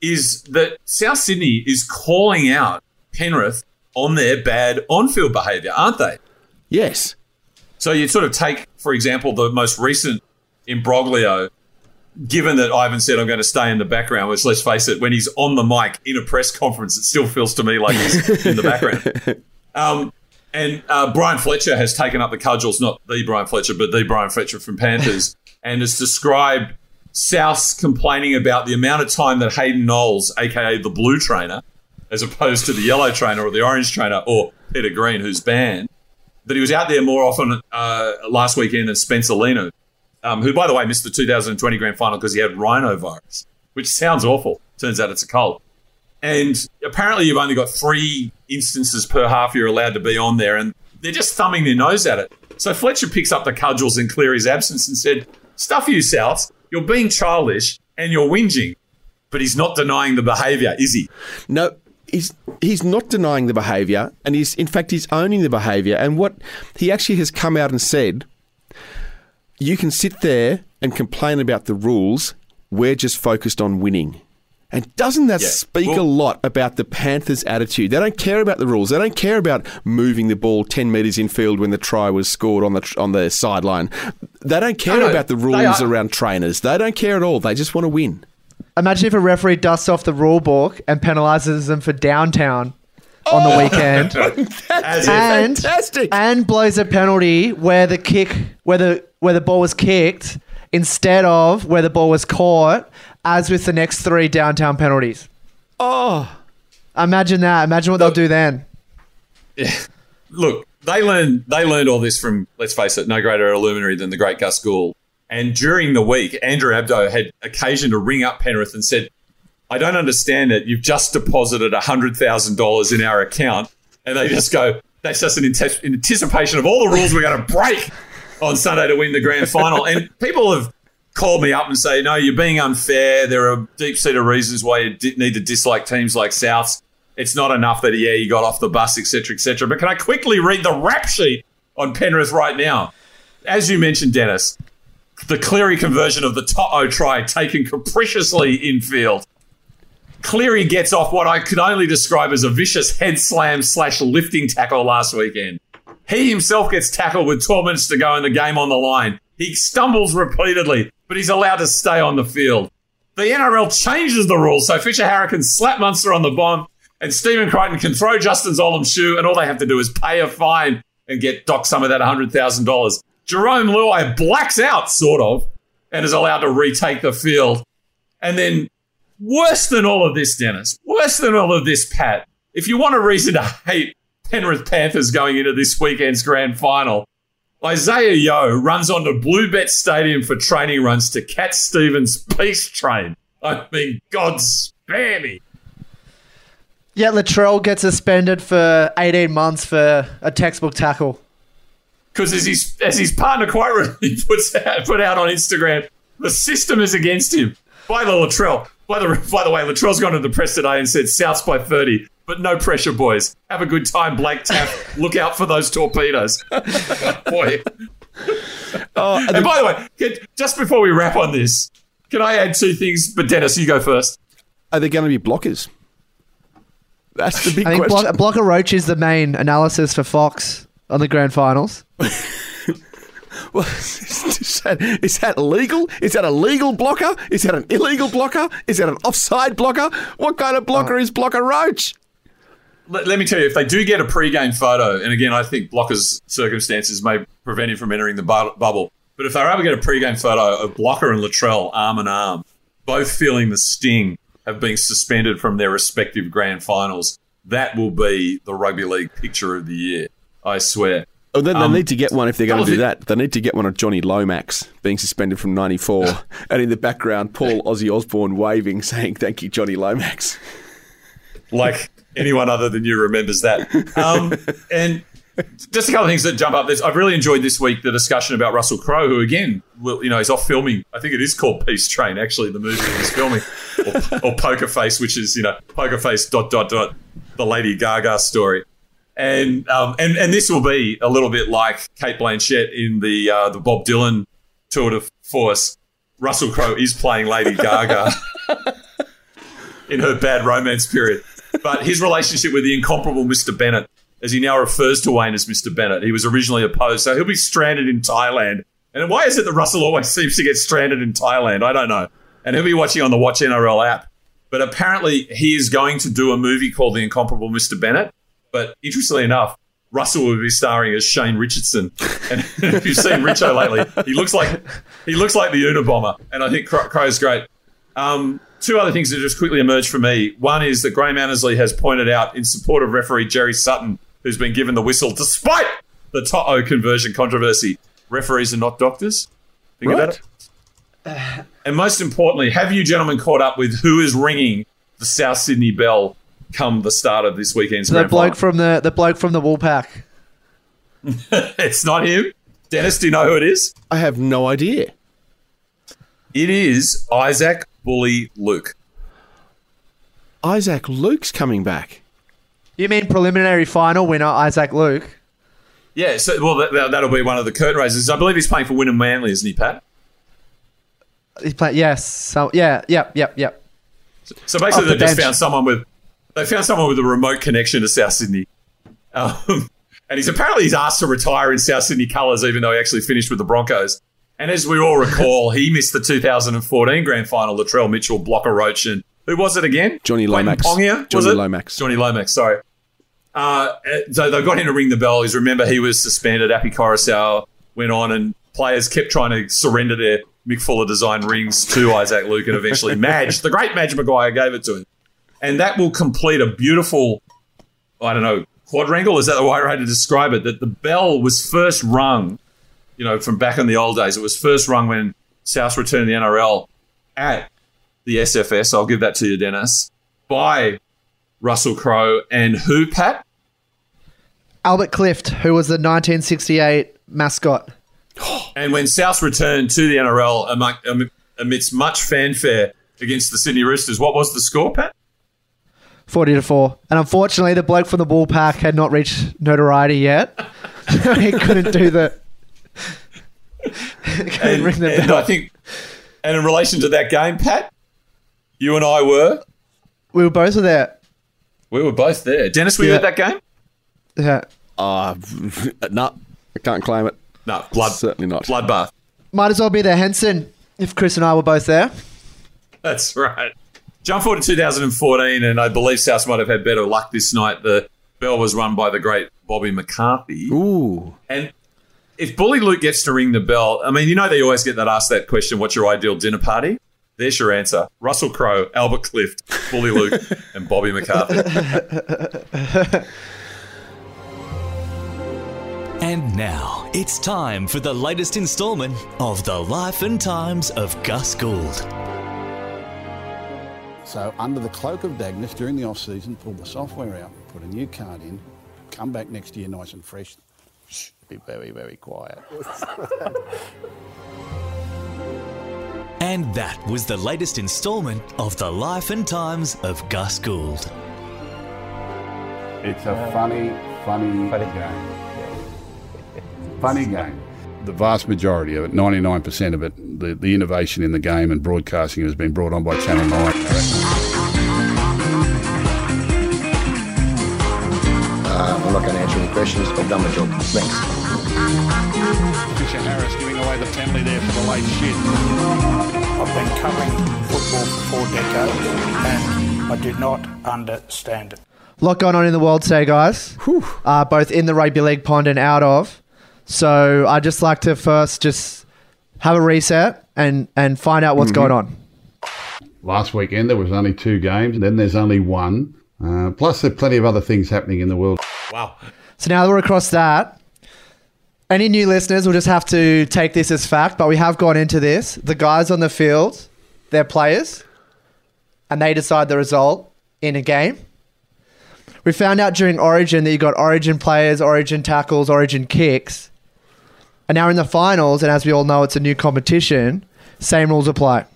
is that South Sydney is calling out Penrith on their bad on-field behaviour, aren't they? Yes. So you sort of take, for example, the most recent imbroglio. Given that Ivan said I'm going to stay in the background, which let's face it, when he's on the mic in a press conference, it still feels to me like he's in the background. [LAUGHS] Um, and uh, Brian Fletcher has taken up the cudgels, not the Brian Fletcher, but the Brian Fletcher from Panthers, [LAUGHS] and has described South's complaining about the amount of time that Hayden Knowles, aka the blue trainer, as opposed to the yellow trainer or the orange trainer or Peter Green, who's banned, that he was out there more often uh, last weekend than Spencer Leniu, um, who, by the way, missed the 2020 grand final because he had rhinovirus, which sounds awful. Turns out it's a cold. And apparently, you've only got three instances per half you're allowed to be on there, and they're just thumbing their nose at it. So Fletcher picks up the cudgels in Cleary's absence and said, Stuff you, Souths. You're being childish and you're whinging. But he's not denying the behaviour, is he? No, he's he's not denying the behaviour, and he's in fact he's owning the behaviour. And what he actually has come out and said, you can sit there and complain about the rules. We're just focused on winning. And doesn't that Yeah. speak a lot about the Panthers' attitude? They don't care about the rules. They don't care about moving the ball ten metres infield when the try was scored on the on the sideline. They don't care No, no, about the rules around trainers. They don't care at all. They just want to win. Imagine if a referee dusts off the rule book and penalises them for downtown on the oh. weekend. [LAUGHS] As and Fantastic. and blows a penalty where the kick where the where the ball was kicked instead of where the ball was caught as with the next three downtown penalties Oh, imagine that imagine what they'll do then [LAUGHS] look, they learned they learned all this from let's face it, no greater a luminary than the great Gus Gould. And during the week, Andrew Abdo had occasion to ring up Penrith and said, "I don't understand it. You've just deposited hundred thousand dollars in our account," and they just go, "That's just an in anticipation of all the rules we're going to break on Sunday to win the grand final." and people have called me up and say, "No, you're being unfair. There are deep seated reasons why you need to dislike teams like Souths." it's not enough that yeah, he got off the bus, etc., etc. But can I quickly read the rap sheet on Penrith right now? As you mentioned, Dennis, the Cleary conversion of the Toto try taken capriciously infield. Cleary gets off what I could only describe as a vicious head slam slash lifting tackle last weekend. He himself gets tackled with 12 minutes to go in the game on the line. He stumbles repeatedly, but he's allowed to stay on the field. The NRL changes the rules so Fisher Harris can slap Munster on the bomb and Stephen Crichton can throw Justin Olam's shoe and all they have to do is pay a fine and get docked some of that $100,000. Jarome Luai blacks out, sort of, and is allowed to retake the field. And then, worse than all of this, Dennis, worse than all of this, Pat, if you want a reason to hate Penrith Panthers going into this weekend's grand final, Isaah Yeo runs onto Bluebet Stadium for training runs to Cat Stevens' peace train. I mean, God spare me. Yeah, Latrell gets suspended for 18 months for a textbook tackle. Because as his, as his partner quite really [LAUGHS] puts out, put out on Instagram, the system is against him. By the Latrell. By the, [LAUGHS] by the way, Latrell's gone to the press today and said Souths by 30. But no pressure, boys. Have a good time, Blake Taaffe. [LAUGHS] Look out for those torpedoes. [LAUGHS] Boy. Oh, And by the way, can- just before we wrap on this, can I add two things? But Dennis, you go first. Are there going to be blockers? That's the big I think question. Block, Blocker Roach is the main analysis for Fox on the grand finals. Well, [LAUGHS] is, that, is that legal? Is that a legal blocker? Is that an illegal blocker? Is that an offside blocker? What kind of blocker Oh. is Blocker Roach? Let, let me tell you, if they do get a pre-game photo, and again, I think Blocker's circumstances may prevent him from entering the bu- bubble, but if they're able to get a pre-game photo of Blocker and Latrell arm in arm, both feeling the sting of being suspended from their respective grand finals, that will be the rugby league picture of the year. I swear. Oh, then Um, they need to get one if they're going to do of that. They need to get one of Johnny Lomax being suspended from 94. [LAUGHS] and in the background, Paul Ozzy Osborne waving, saying, Thank you, Johnny Lomax. like anyone other than you remembers that. Um, and just a couple of things that jump up. There's, I've really enjoyed this week the discussion about Russell Crowe, who again, will, you know, he's off filming. I think it is called Peace Train, actually, the movie he's filming, or, or Poker Face, which is you know Poker Face dot dot dot the Lady Gaga story. And um, and and this will be a little bit like Cate Blanchett in the uh, the Bob Dylan tour de force. Russell Crowe is playing Lady Gaga [LAUGHS] in her bad romance period. But his relationship with the incomparable Mr. Bennett, as he now refers to Wayne as Mr. Bennett, he was originally opposed. So he'll be stranded in Thailand. And why is it that Russell always seems to get stranded in Thailand? I don't know. And he'll be watching on the Watch NRL app. But apparently he is going to do a movie called The Incomparable Mr. Bennett. But interestingly enough, Russell will be starring as Shane Richardson. And [LAUGHS] if you've seen Richo lately, he looks like he looks like the Unabomber. And I think Cro- Crow's great. Um, two other things that just quickly emerged for me. One is that Graham Annesley has pointed out in support of referee Gerry Sutton, who's been given the whistle despite the Toto conversion controversy. Referees are not doctors. Think about it. And most importantly, have you gentlemen caught up with who is ringing the South Sydney bell come the start of this weekend's The bloke final? from the the bloke from the Woolpack. [LAUGHS] it's not him. Dennis, do you know who it is? I have no idea. It is Isaac Bully Luke. Isaac Luke's coming back. You mean preliminary final winner Isaac Luke? Yeah, so well, that, that, that'll be one of the curtain raisers. I believe he's playing for Wynnum Manly, isn't he, Pat? He's playing. Yes. So yeah. Yep. Yep. Yep. So basically, Off the they just bench. found someone with they found someone with a remote connection to South Sydney, um, and he's apparently he's asked to retire in South Sydney colours, even though he actually finished with the Broncos. And as we all recall, he missed the 2014 grand final. Latrell Mitchell, Blocker Roach, and who was it again? Johnny Lomax. Pongia, Johnny? Lomax. Johnny Lomax. Sorry. Uh, so they got him to ring the bell. Is remember he was suspended. Api Koroisau went on, and players kept trying to surrender their Mick Fuller design rings to Isaac Luke, and eventually [LAUGHS] Madge, the great Madge Maguire, gave it to him, and that will complete a beautiful, I don't know, quadrangle. Is that the right way to describe it? That the bell was first rung, you know, from back in the old days. It was first rung when South returned to the NRL at the SFS. I'll give that to you, Dennis. By Russell Crowe and who, Pat? Albert Clift, who was the 1968 mascot. [GASPS] And when South returned to the NRL amidst much fanfare against the Sydney Roosters, what was the score, Pat? 40 to 4. And unfortunately, the bloke from the Woolpack had not reached notoriety yet. [LAUGHS] he couldn't do the. [LAUGHS] couldn't And, ring the and bell. I think, and in relation to that game, Pat, you and I were. We were both there. We were both there. Dennis, were you at that game? Yeah. [LAUGHS] Uh, no, I can't claim it. No, blood, Certainly not. bloodbath. Might as well be there, Henson, if Chris and I were both there. That's right. Jump forward to 2014, and I believe South might have had better luck this night. The bell was run by the great Bobby McCarthy. Ooh. And if Bully Luke gets to ring the bell, I mean, you know they always get that asked that question, what's your ideal dinner party? There's your answer. Russell Crowe, Albert Clift, Bully Luke, [LAUGHS] and Bobby McCarthy. And now it's time for the latest instalment of the life and times of Gus Gould. So, under the cloak of Dagnus during the off season, pull the software out, put a new card in, come back next year nice and fresh. Shh, be very, very quiet. [LAUGHS] And that was the latest instalment of the life and times of Gus Gould. It's a funny, funny, funny game. Funny game. The vast majority of it, 99% of it, the, the innovation in the game and broadcasting has been brought on by Channel 9. Uh, I'm not going to answer any questions. I've done my job. Thanks. Fisher Harris giving away the penalty there for the late shit. I've been covering football for four decades and I do not understand it. A lot going on in the world today, guys. Uh, both in the rugby league pond and out of. So I just like to first just have a reset and and find out what's Mhm. going on. Last weekend there was only two games, and then there's only one. Uh, plus, there's plenty of other things happening in the world. Wow. So now that we're across that, any new listeners will just have to take this as fact. But we have gone into this. The guys on the field, they're players, and they decide the result in a game. We found out during Origin that you got Origin players, Origin tackles, Origin kicks. And now in the finals, and as we all know, it's a new competition. Same rules apply.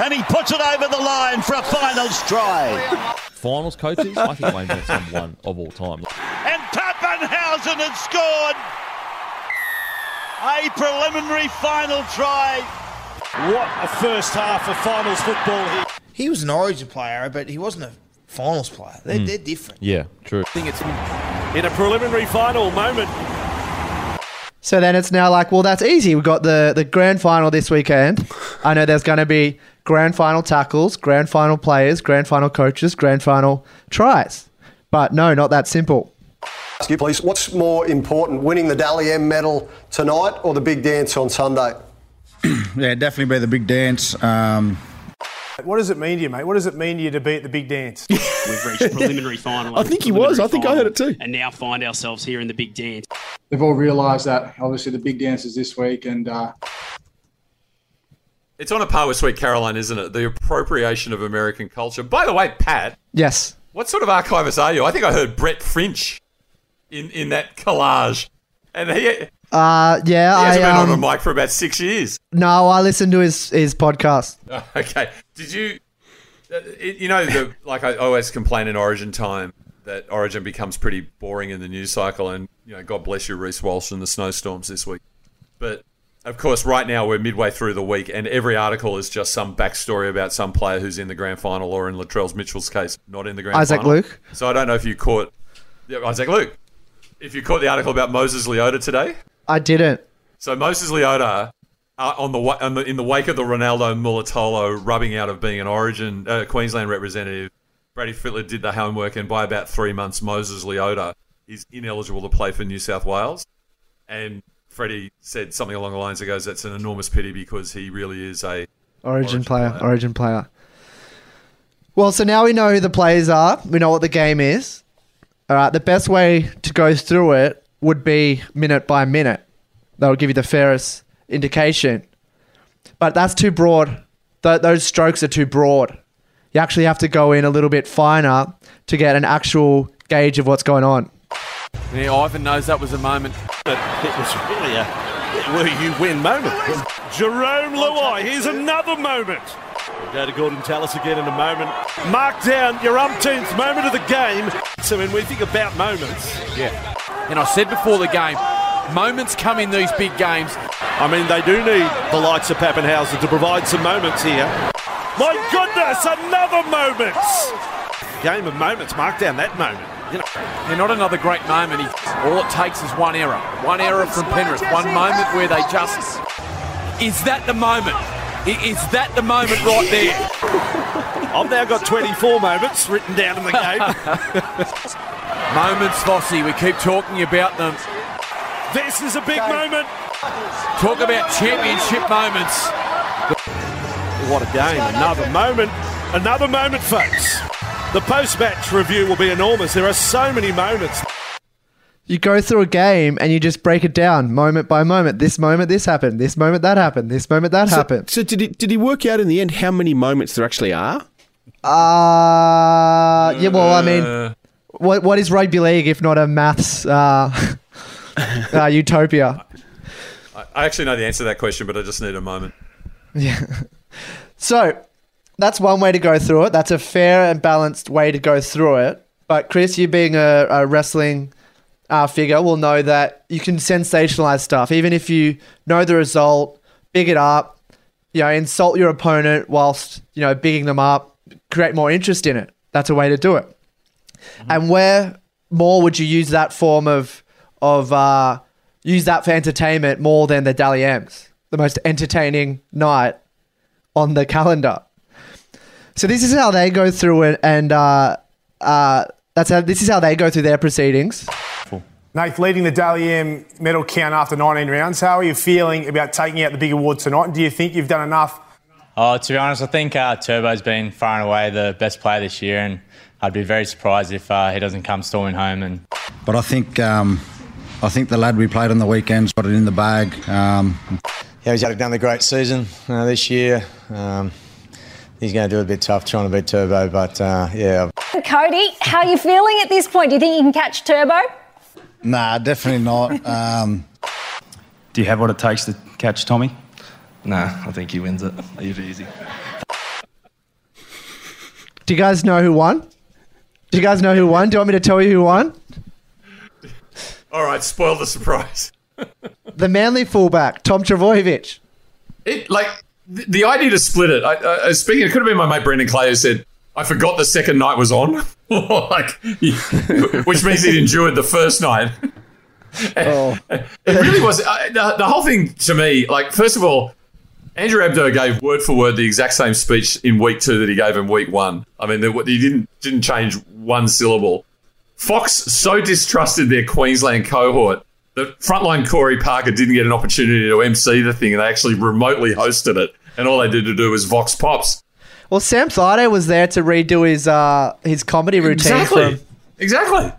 And he puts it over the line for a finals try. Finals coaches, I think Wayne Bennett's number one of all time. And Papenhuyzen had scored a preliminary final try. What a first half of finals football here. He was an Origin player, but he wasn't a finals player. They're, Mm. they're different. Yeah, true. I think it's in a preliminary final moment. So then it's now like, well, that's easy. We've got the, the grand final this weekend. I know there's going to be grand final tackles, grand final players, grand final coaches, grand final tries. But no, not that simple. Ask you, please, what's more important, winning the Dally M medal tonight or the big dance on Sunday? [CLEARS THROAT] Yeah, definitely be the big dance. Um, What does it mean to you, mate? What does it mean to you to be at the big dance? [LAUGHS] We've reached preliminary [LAUGHS] final. I think he was. I think I heard it too. And now find ourselves here in the big dance. They've all realised that. Obviously, the big dance is this week, and uh, It's on a par with Sweet Caroline, isn't it? The appropriation of American culture. By the way, Pat, Yes. what sort of archivist are you? I think I heard Brett Finch in, in that collage. And he, he Uh, yeah, I hasn't been on a um, mic for about six years. no, I listened to his his podcast. [LAUGHS] Okay. Did you, uh, you know, the, like I always complain in Origin time that Origin becomes pretty boring in the news cycle, and you know, God bless you, Reece Walsh, and the snowstorms this week. But of course, right now we're midway through the week, and every article is just some backstory about some player who's in the grand final, or in Latrell's Mitchell's case, not in the grand Isaac final. Isaac Luke. So I don't know if you caught yeah, Isaac Luke. If you caught the article about Moses Leota today. I didn't. So Moses Leota, uh, on the, on the in the wake of the Ronaldo Mulitalo rubbing out of being an Origin uh, Queensland representative, Brady Fittler did the homework, and by about three months, Moses Leota is ineligible to play for New South Wales. And Freddie said something along the lines that goes, "That's an enormous pity because he really is a Origin, player, Origin player. Well, so now we know who the players are. We know what the game is. All right, the best way to go through it would be minute by minute. That would give you the fairest indication. But that's too broad. Th- those strokes are too broad. You actually have to go in a little bit finer to get an actual gauge of what's going on. Yeah, Ivan knows that was a moment. But it was really a will you win moment. Jarome Luai, here's another moment. Go to Gordon Tallis again in a moment. Mark down your umpteenth moment of the game. So when we think about moments, Yeah. And I said before the game, moments come in these big games. I mean, they do need the likes of Papenhuyzen to provide some moments here. My goodness, another moment! Game of moments, mark down that moment. You know, They're not another great moment. He, all it takes is one error. One error from Penrith. One moment where they just. Is that the moment? Is that the moment right there? I've now got 24 moments written down in the game. [LAUGHS] Moments, Vossi. We keep talking about them. this is a big moment. Talk about championship moments. What a game. Another moment. Another moment, folks. The post match review will be enormous. There are so many moments. You go through a game and you just break it down moment by moment. This moment, this happened. This moment, that happened. This moment, that So, happened. so did he did he work out in the end how many moments there actually are? Uh, yeah, well, I mean, what what is rugby league if not a maths uh, [LAUGHS] uh, utopia? I, I actually know the answer to that question, but I just need a moment. Yeah. [LAUGHS] So that's one way to go through it. That's a fair and balanced way to go through it. But Chris, you being a, a wrestling uh, figure will know that you can sensationalize stuff, even if you know the result, big it up, you know, insult your opponent whilst you know bigging them up, create more interest in it. That's a way to do it. And where more would you use that form of of uh, use that for entertainment more than the Dally M's, the most entertaining night on the calendar. So this is how they go through it, and uh, uh, that's how this is how they go through their proceedings. Nath, leading the Dally M medal count after 19 rounds, how are you feeling about taking out the big award tonight? And do you think you've done enough? Oh, to be honest, I think uh, Turbo's been far and away the best player this year, and I'd be very surprised if uh, he doesn't come storming home. And But I think um, I think the lad we played on the weekend's got it in the bag. Um, Yeah, he's had another great season uh, this year. Um, he's going to do it a bit tough trying to beat Turbo, but uh, yeah. Cody, how are you feeling at this point? Do you think you can catch Turbo? nah, definitely not. Um, Do you have what it takes to catch Tommy? Nah, I think he wins it. Leave it easy. Do you guys know who won? Do you guys know who won? Do you want me to tell you who won? All right, spoil the surprise. [LAUGHS] The Manly fullback, Tom Trbojevic. It like the, the idea to split it. I, I, I was speaking, it could have been my mate Brendan Clay who said, "I forgot the second night was on," [LAUGHS] like, [LAUGHS] which means he'd endured the first night. Oh. It really was uh, the, the whole thing to me. Like, first of all, Andrew Abdo gave word for word the exact same speech in week two that he gave in week one. I mean, he didn't didn't change one syllable. Fox so distrusted their Queensland cohort that frontline Corey Parker didn't get an opportunity to MC the thing, and they actually remotely hosted it. And all they did to do was Vox Pops. Well, Sam Thaiday was there to redo his uh, his comedy routine. Exactly. From, Exactly.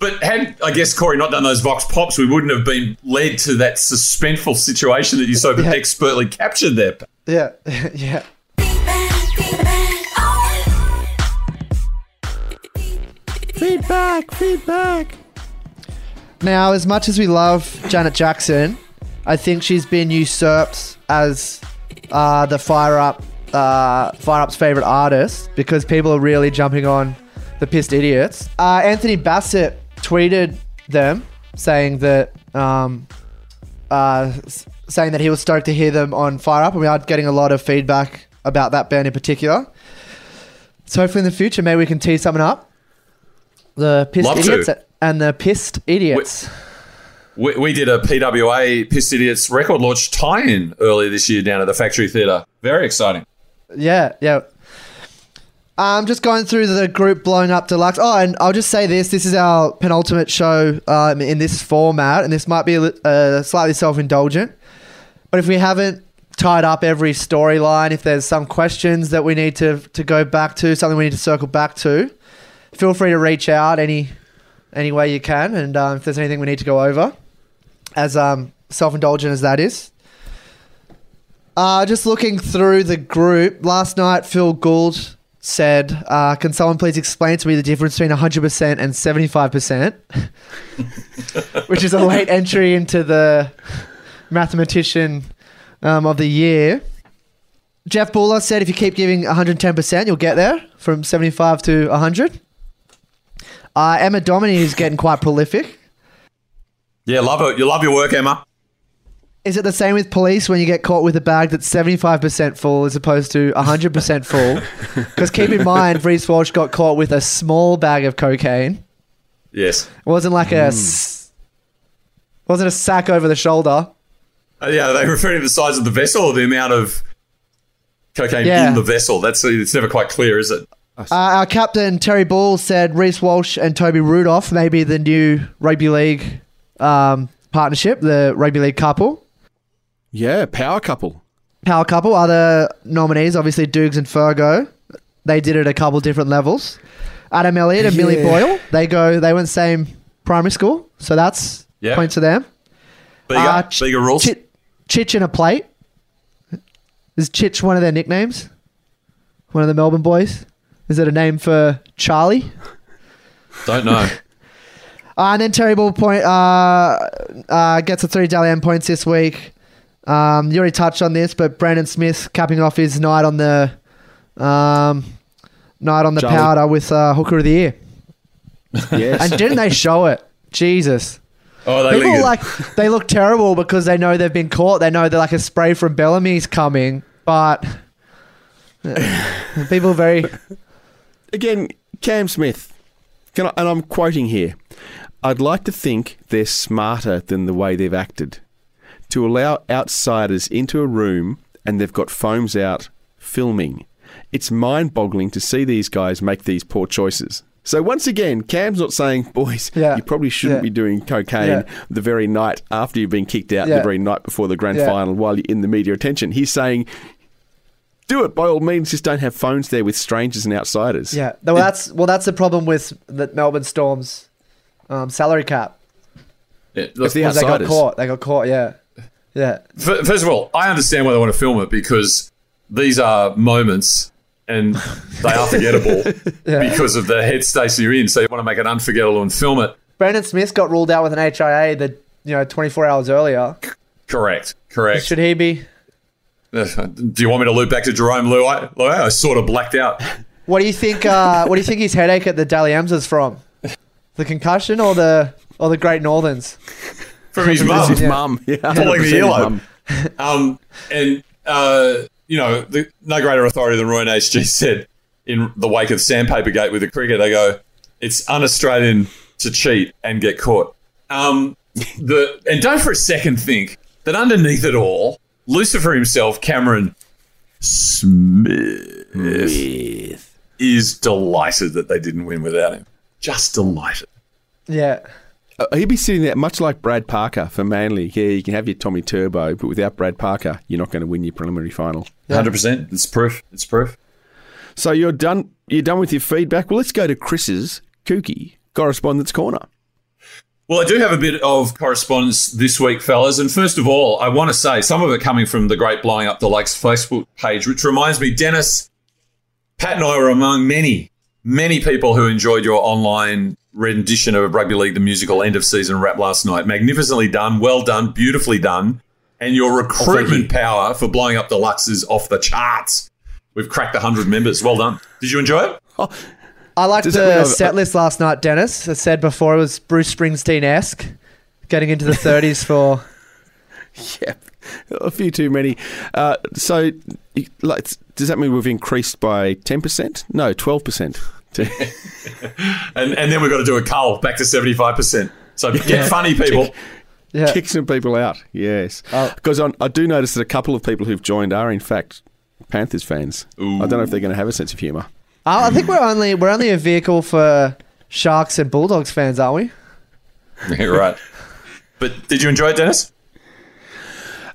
But had I guess Corey not done those Vox Pops, we wouldn't have been led to that suspenseful situation that you so expertly captured there. yeah, [LAUGHS] yeah. Feedback, feedback. Now, as much as we love Janet Jackson, I think she's been usurped as uh, the Fire Up, uh, Fire Up's favorite artist because people are really jumping on the pissed idiots. Uh, Anthony Bassett tweeted them saying that, um, uh, saying that he was stoked to hear them on Fire Up, and we are getting a lot of feedback about that band in particular. So hopefully in the future, maybe we can tee something up. The pissed Love to. idiots and the pissed idiots. We, we did a PWA Pissed Idiots record launch tie-in earlier this year down at the Factory Theatre. Very exciting. Yeah, yeah. I'm just going through the group blown up deluxe. Oh, and I'll just say this: this is our penultimate show um, in this format, and this might be a, uh, slightly self-indulgent. But if we haven't tied up every storyline, if there's some questions that we need to to go back to, something we need to circle back to, feel free to reach out any any way you can, and um, if there's anything we need to go over, as um, self-indulgent as that is. Uh, just looking through the group last night, Phil Gould said, uh, "Can someone please explain to me the difference between 100% and 75%?" [LAUGHS] Which is a late entry into the mathematician um, of the year. Jeff Buller said if you keep giving 110%, you'll get there from 75 to 100. Uh, Emma Domini is getting quite prolific. Yeah, love it. You love your work, Emma. Is it the same with police when you get caught with a bag that's 75% full as opposed to 100% full? [LAUGHS] Because keep in mind, Reece Walsh got caught with a small bag of cocaine. Yes. It wasn't like a s- wasn't a sack over the shoulder. Uh, yeah, are they referring to the size of the vessel or the amount of cocaine Yeah. in the vessel? That's it's never quite clear, is it? Uh, our captain Terry Ball said Reece Walsh and Toby Rudolf may be the new rugby league um, partnership, the rugby league couple. Yeah, power couple. Power couple. Other nominees, obviously Dukes and Fergo. They did it a couple different levels. Adam Elliott and Millie Yeah. Boyle. They go. They went same primary school, so that's Yeah. points to them. Bigger, Uh, Ch- bigger rules. Chi- Chitch and a plate. Is Chich one of their nicknames? One of the Melbourne boys. Is it a name for Charlie? Don't know. Uh, [LAUGHS] and then Terry Ball point uh, uh, gets a three Dalian points this week. Um, you already touched on this, but Brandon Smith capping off his night on the um, night on the Charlie. powder with uh, hooker of the year. Yes. And didn't they show it? Jesus. Oh, they People like they look terrible because they know they've been caught. They know they're like a spray from Bellamy's coming, but uh, people very Again, Cam Smith. Can I, and I'm quoting here. I'd like to think they're smarter than the way they've acted. To allow outsiders into a room and they've got phones out filming. It's mind boggling to see these guys make these poor choices. So once again, Cam's not saying, boys, Yeah. you probably shouldn't Yeah. be doing cocaine Yeah. the very night after you've been kicked out, Yeah. the very night before the grand Yeah. final while you're in the media attention. He's saying, do it by all means, just don't have phones there with strangers and outsiders. yeah. Well, that's well, that's the problem with the Melbourne Storm's um, salary cap. Yeah, It's the look, Because they got caught. They got caught. Yeah, yeah. F- First of all, I understand why they want to film it because these are moments and they are forgettable [LAUGHS] because of the headspace you're in. So you want to make it unforgettable and film it. Brandon Smith got ruled out with an HIA the you know 24 hours earlier. Correct. Correct. Should he be? [SIGHS] Do you want me to loop back to Jarome Luai? Luai? I sort of blacked out. What do you think? Uh, [LAUGHS] what do you think his headache at the Dally M's is from? The concussion or the or the Great Northerns? From his mum. his mum. Yeah, pulling the his earlobe. Um, and uh, you know, the, no greater authority than Roy HG said in the wake of Sandpaper Gate with the cricket. They go, it's un-Australian to cheat and get caught. Um, the and don't for a second think that underneath it all, Lucifer himself, Cameron Smith, is delighted that they didn't win without him. Just delighted. Yeah. Uh, he'd be sitting there much like Brad Parker for Manly. Yeah, you can have your Tommy Turbo, but without Brad Parker, you're not going to win your preliminary final. Hundred percent. It's proof. It's proof. So you're done. You're done with your feedback. Well, let's go to Chris's kooky correspondence corner. Well, I do have a bit of correspondence this week, fellas. And first of all, I want to say some of it coming from the Great Blowing Up the Lakes Facebook page, which reminds me, Dennis, Pat and I were among many, many people who enjoyed your online rendition of Rugby League the musical end of season rap last night. Magnificently done, well done, beautifully done. And your recruitment power for blowing up the Lux is off the charts. We've cracked 100 members. Well done. Did you enjoy it? I liked Does that mean the set list last night, Dennis. I said before it was Bruce Springsteen esque, getting into the [LAUGHS] 30s for. Yeah, a few too many. Uh, so, like, does that mean we've increased by ten percent? No, twelve percent. [LAUGHS] And, and then we've got to do a cull back to 75%. So get funny, people. Yeah. Kick some people out. Yes, because I, I do notice that a couple of people who've joined are in fact Panthers fans. I don't know if they're going to have a sense of humour. I I think we're only we're only a vehicle for Sharks and Bulldogs fans, aren't we? [LAUGHS] Yeah, right. But did you enjoy it, Dennis?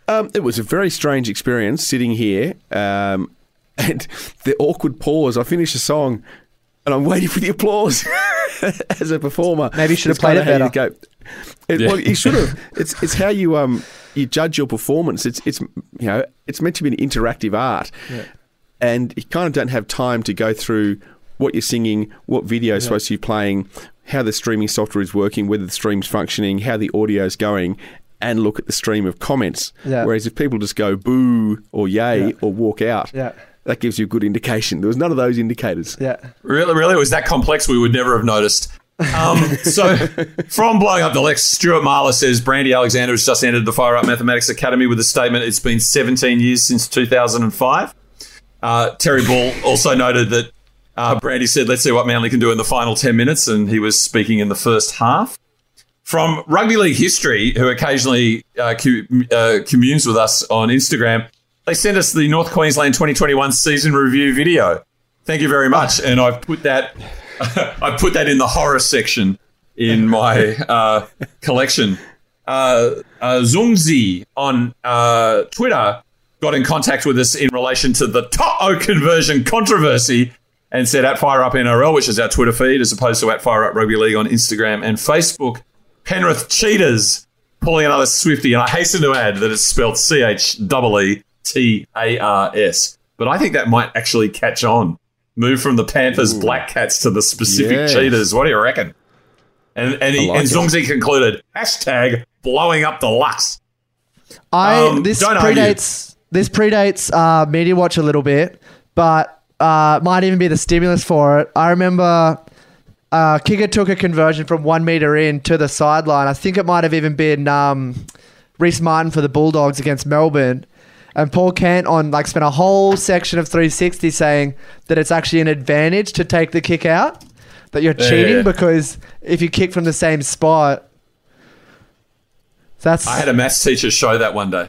Um, it was a very strange experience sitting here, um, [LAUGHS] and the awkward pause. I finished a song, and I'm waiting for the applause [LAUGHS] as a performer. Maybe you should have played it how you go. It, Yeah. Well, you [LAUGHS] should have. It's it's how you um you judge your performance. It's it's you know it's meant to be an interactive art, yeah. and you kind of don't have time to go through what you're singing, what video is supposed to be playing, how the streaming software is working, whether the stream's functioning, how the audio's going. and look at the stream of comments. Yeah. Whereas if people just go boo or yay Yeah. or walk out, Yeah. That gives you a good indication. There was none of those indicators. Yeah. Really, really, it was that complex we would never have noticed. Um, so, from blowing up the Lex, Stuart Marler says Brandy Alexander has just entered the Fire Up Mathematics Academy with a statement. It's been 17 years since 2005. Uh, Terry Ball also noted that uh, Brandy said, "Let's see what Manly can do in the final 10 minutes," and he was speaking in the first half. From Rugby League History, who occasionally uh, cu- uh, communes with us on Instagram, they sent us the North Queensland 2021 season review video. Thank you very much, and I've put that [LAUGHS] I put that in the horror section in [LAUGHS] my uh, collection. Uh, uh, Zungzi on uh, Twitter got in contact with us in relation to the To'o conversion controversy and said at Fire Up NRL, which is our Twitter feed, as opposed to at Fire Up Rugby League on Instagram and Facebook. Penrith Cheetahs pulling another Swifty, and I hasten to add that it's spelled C H E E T A R S. But I think that might actually catch on. Move from the Panthers Black Cats to the specific Yes. Cheetahs. What do you reckon? And and, he, I like and it. Zongzi concluded hashtag blowing up the Lux. I Um, this don't argue. predates this predates uh, Media Watch a little bit, but uh, might even be the stimulus for it. I remember uh, kicker took a conversion from one meter in to the sideline. I think it might have even been um, Reese Martin for the Bulldogs against Melbourne. And Paul Kent on like spent a whole section of 360 saying that it's actually an advantage to take the kick out, that you're Yeah, cheating yeah. because if you kick from the same spot, that's I had a maths teacher show that one day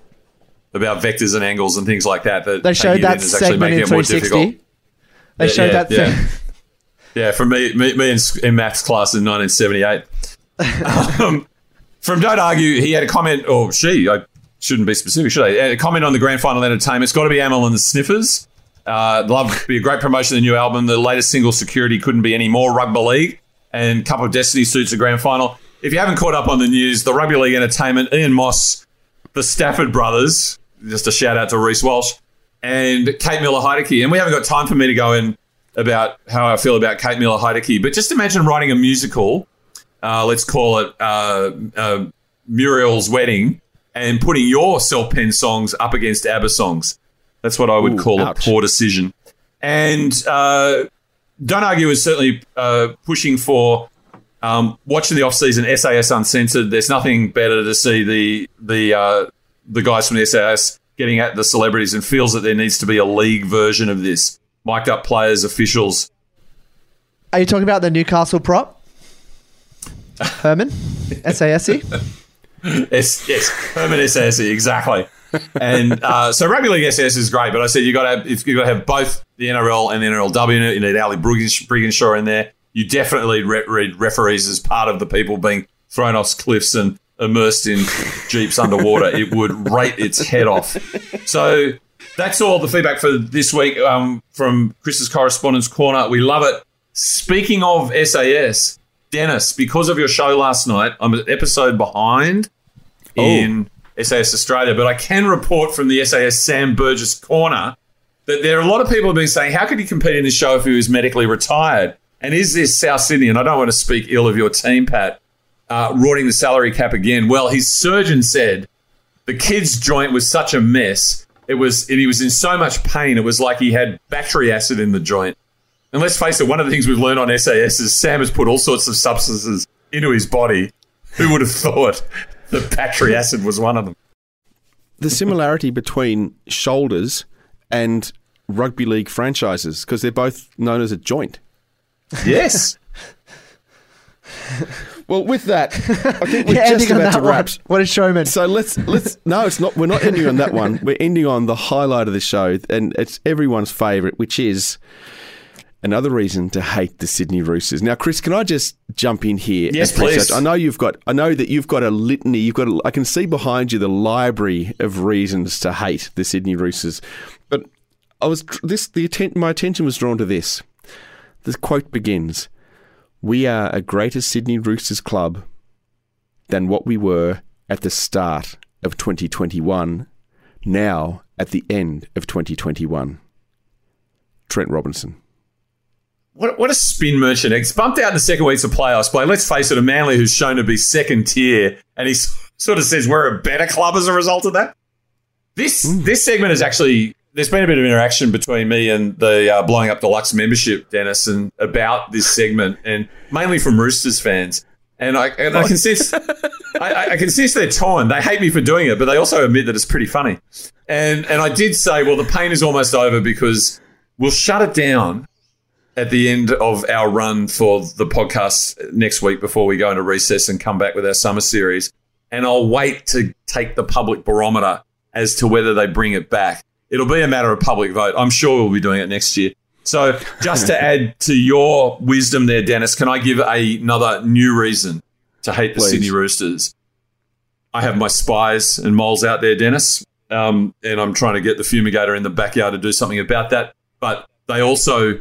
about vectors and angles and things like that. That They showed taking it in that is actually segment making in it more 360. difficult. They Yeah, showed that thing. [LAUGHS] Yeah, from me, me, me in, in maths class in 1978. [LAUGHS] um, from Don't Argue, he had a comment, or she, I shouldn't be specific, should I? Comment on the grand final entertainment. It's got to be Amyl and the Sniffers. Uh, love be a great promotion of the new album. The latest single, Security, couldn't be any more. Rugby League and couple of Destiny suits a grand final. If you haven't caught up on the news, the Rugby League entertainment, Ian Moss, the Stafford brothers, just a shout out to Reece Walsh, and Kate Miller Heidke. And we haven't got time for me to go in about how I feel about Kate Miller Heidke, but just imagine writing a musical, uh, let's call it uh, uh, Muriel's Wedding, and putting your self penned songs up against ABBA songs. That's what I would Ooh, call ouch. a poor decision. And uh, Don't Argue is certainly uh, pushing for um, watching the off season SAS Uncensored. There's nothing better to see the the uh, the guys from the SAS getting at the celebrities and feels that there needs to be a league version of this. Mic'd up players, officials. Are you talking about the Newcastle prop? [LAUGHS] Herman? S-A-S-E? [LAUGHS] yes, yes, Herman SAS, exactly. And uh, so rugby league SAS is great, but I said you got to you got to have both the NRL and the NRLW in it. You need Ali Briggins- Brigginshaw in there. You definitely re- read referees as part of the people being thrown off cliffs and immersed in jeeps underwater. It would rate its head off. So that's all the feedback for this week um, from Chris's correspondence corner. We love it. Speaking of SAS, Dennis, because of your show last night, I'm an episode behind in SAS Australia, but I can report from the SAS Sam Burgess corner that there are a lot of people have been saying, how could he compete in this show if he was medically retired? And is this South Sydney? And I don't want to speak ill of your team, Pat, uh, the salary cap again. Well, his surgeon said the kid's joint was such a mess. It was, and he was in so much pain. It was like he had battery acid in the joint. And let's face it, one of the things we've learned on SAS is Sam has put all sorts of substances into his body. Who would have thought [LAUGHS] that battery acid was one of them? the similarity between shoulders and rugby league franchises because they're both known as a joint. Yes. [LAUGHS] well, with that, I think we're [LAUGHS] You're just ending on about to wrap. one. What a showman! So let's let's no, it's not. We're not ending on that one. We're ending on the highlight of the show, and it's everyone's favourite, which is another reason to hate the Sydney Roosters. Now, Chris, can I just jump in here? Yes, please. I know you've got. I know that you've got a litany. You've got. A, I can see behind you the library of reasons to hate the Sydney Roosters, but I was this. The atten- my attention was drawn to this. The quote begins. We are a greater Sydney Roosters club than what we were at the start of 2021, now at the end of 2021. Trent Robinson. What, what a spin merchant. It's bumped out in the second weeks of playoffs play. Let's face it, a Manly who's shown to be second tier, and he sort of says we're a better club as a result of that. This this segment is actually there's been a bit of interaction between me and the uh, blowing up deluxe membership, Dennis, and about this segment, and mainly from Roosters fans. And I and I can sense [LAUGHS] I, I- can sense their tone. They hate me for doing it, but they also admit that it's pretty funny. And and I did say, well, the pain is almost over because we'll shut it down at the end of our run for the podcast next week before we go into recess and come back with our summer series. And I'll wait to take the public barometer as to whether they bring it back. It'll be a matter of public vote. I'm sure we'll be doing it next year. So, just to [LAUGHS] add to your wisdom there, Dennis, can I give a, another new reason to hate the Please. Sydney Roosters? I have my spies and moles out there, Dennis, um, and I'm trying to get the fumigator in the backyard to do something about that. But they also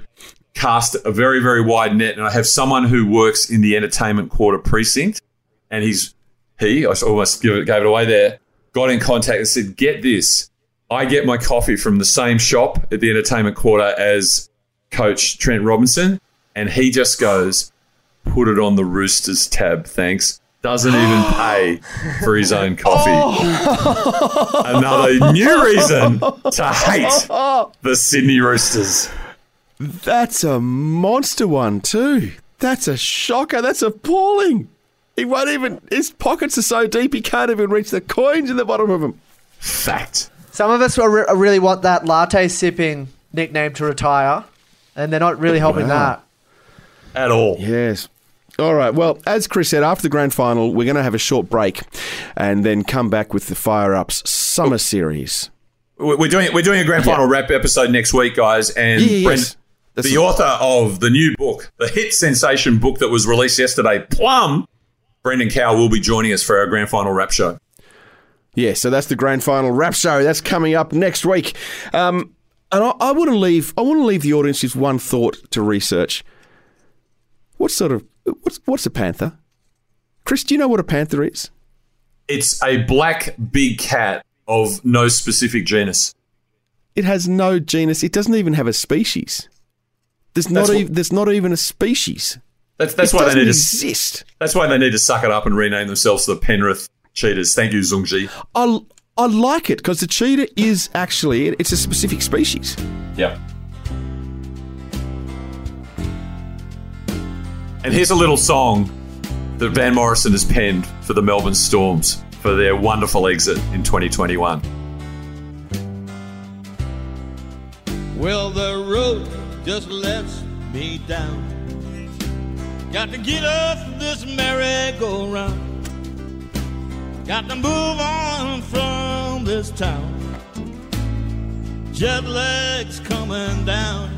cast a very, very wide net, and I have someone who works in the entertainment quarter precinct, and he's he, I almost give it, gave it away there, got in contact and said, "Get this, I get my coffee from the same shop at the entertainment quarter as Coach Trent Robinson, and he just goes." Put it on the Roosters tab, thanks. Doesn't even [GASPS] pay for his own coffee. [LAUGHS] Another new reason to hate the Sydney Roosters. That's a monster one too. That's a shocker. That's appalling. He won't even. His pockets are so deep he can't even reach the coins in the bottom of them. Fact. Some of us are re- really want that latte sipping nickname to retire, and they're not really helping Wow. that. At all. Yes. All right. Well, as Chris said, after the grand final, we're going to have a short break, and then come back with the Fire Ups Summer Series. We're we're doing we're doing a grand final wrap episode next week, guys. And Yeah, yeah, Brent, the author of the new book, the hit sensation book that was released yesterday, Plum, Brendan Cow will be joining us for our grand final wrap show. Yeah, so that's the grand final wrap show. That's coming up next week. Um, and I, I want to leave. I want to leave the audience with one thought to research. What sort of what's what's a panther? Chris, do you know what a panther is? It's a black big cat of no specific genus. It has no genus. It doesn't even have a species. There's not. What- even, there's not even a species. That's that's It why they doesn't need to exist. That's why they need to suck it up and rename themselves the Penrith Cheetahs. Thank you, Zungji. I I like it because the cheetah is actually it's a specific species. Yeah. And here's a little song that Van Morrison has penned for the Melbourne Storms for their wonderful exit in 2021. Well, the road just lets me down. Got to get off this merry-go-round. Got to move on from this town. Jet lag's coming down,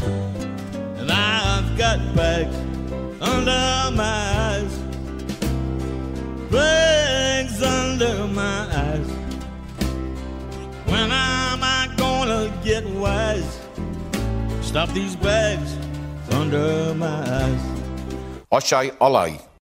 and I've got bags under my eyes. Bags under my eyes. When am I gonna get wise? Stop these bags under my eyes. I say Ollie.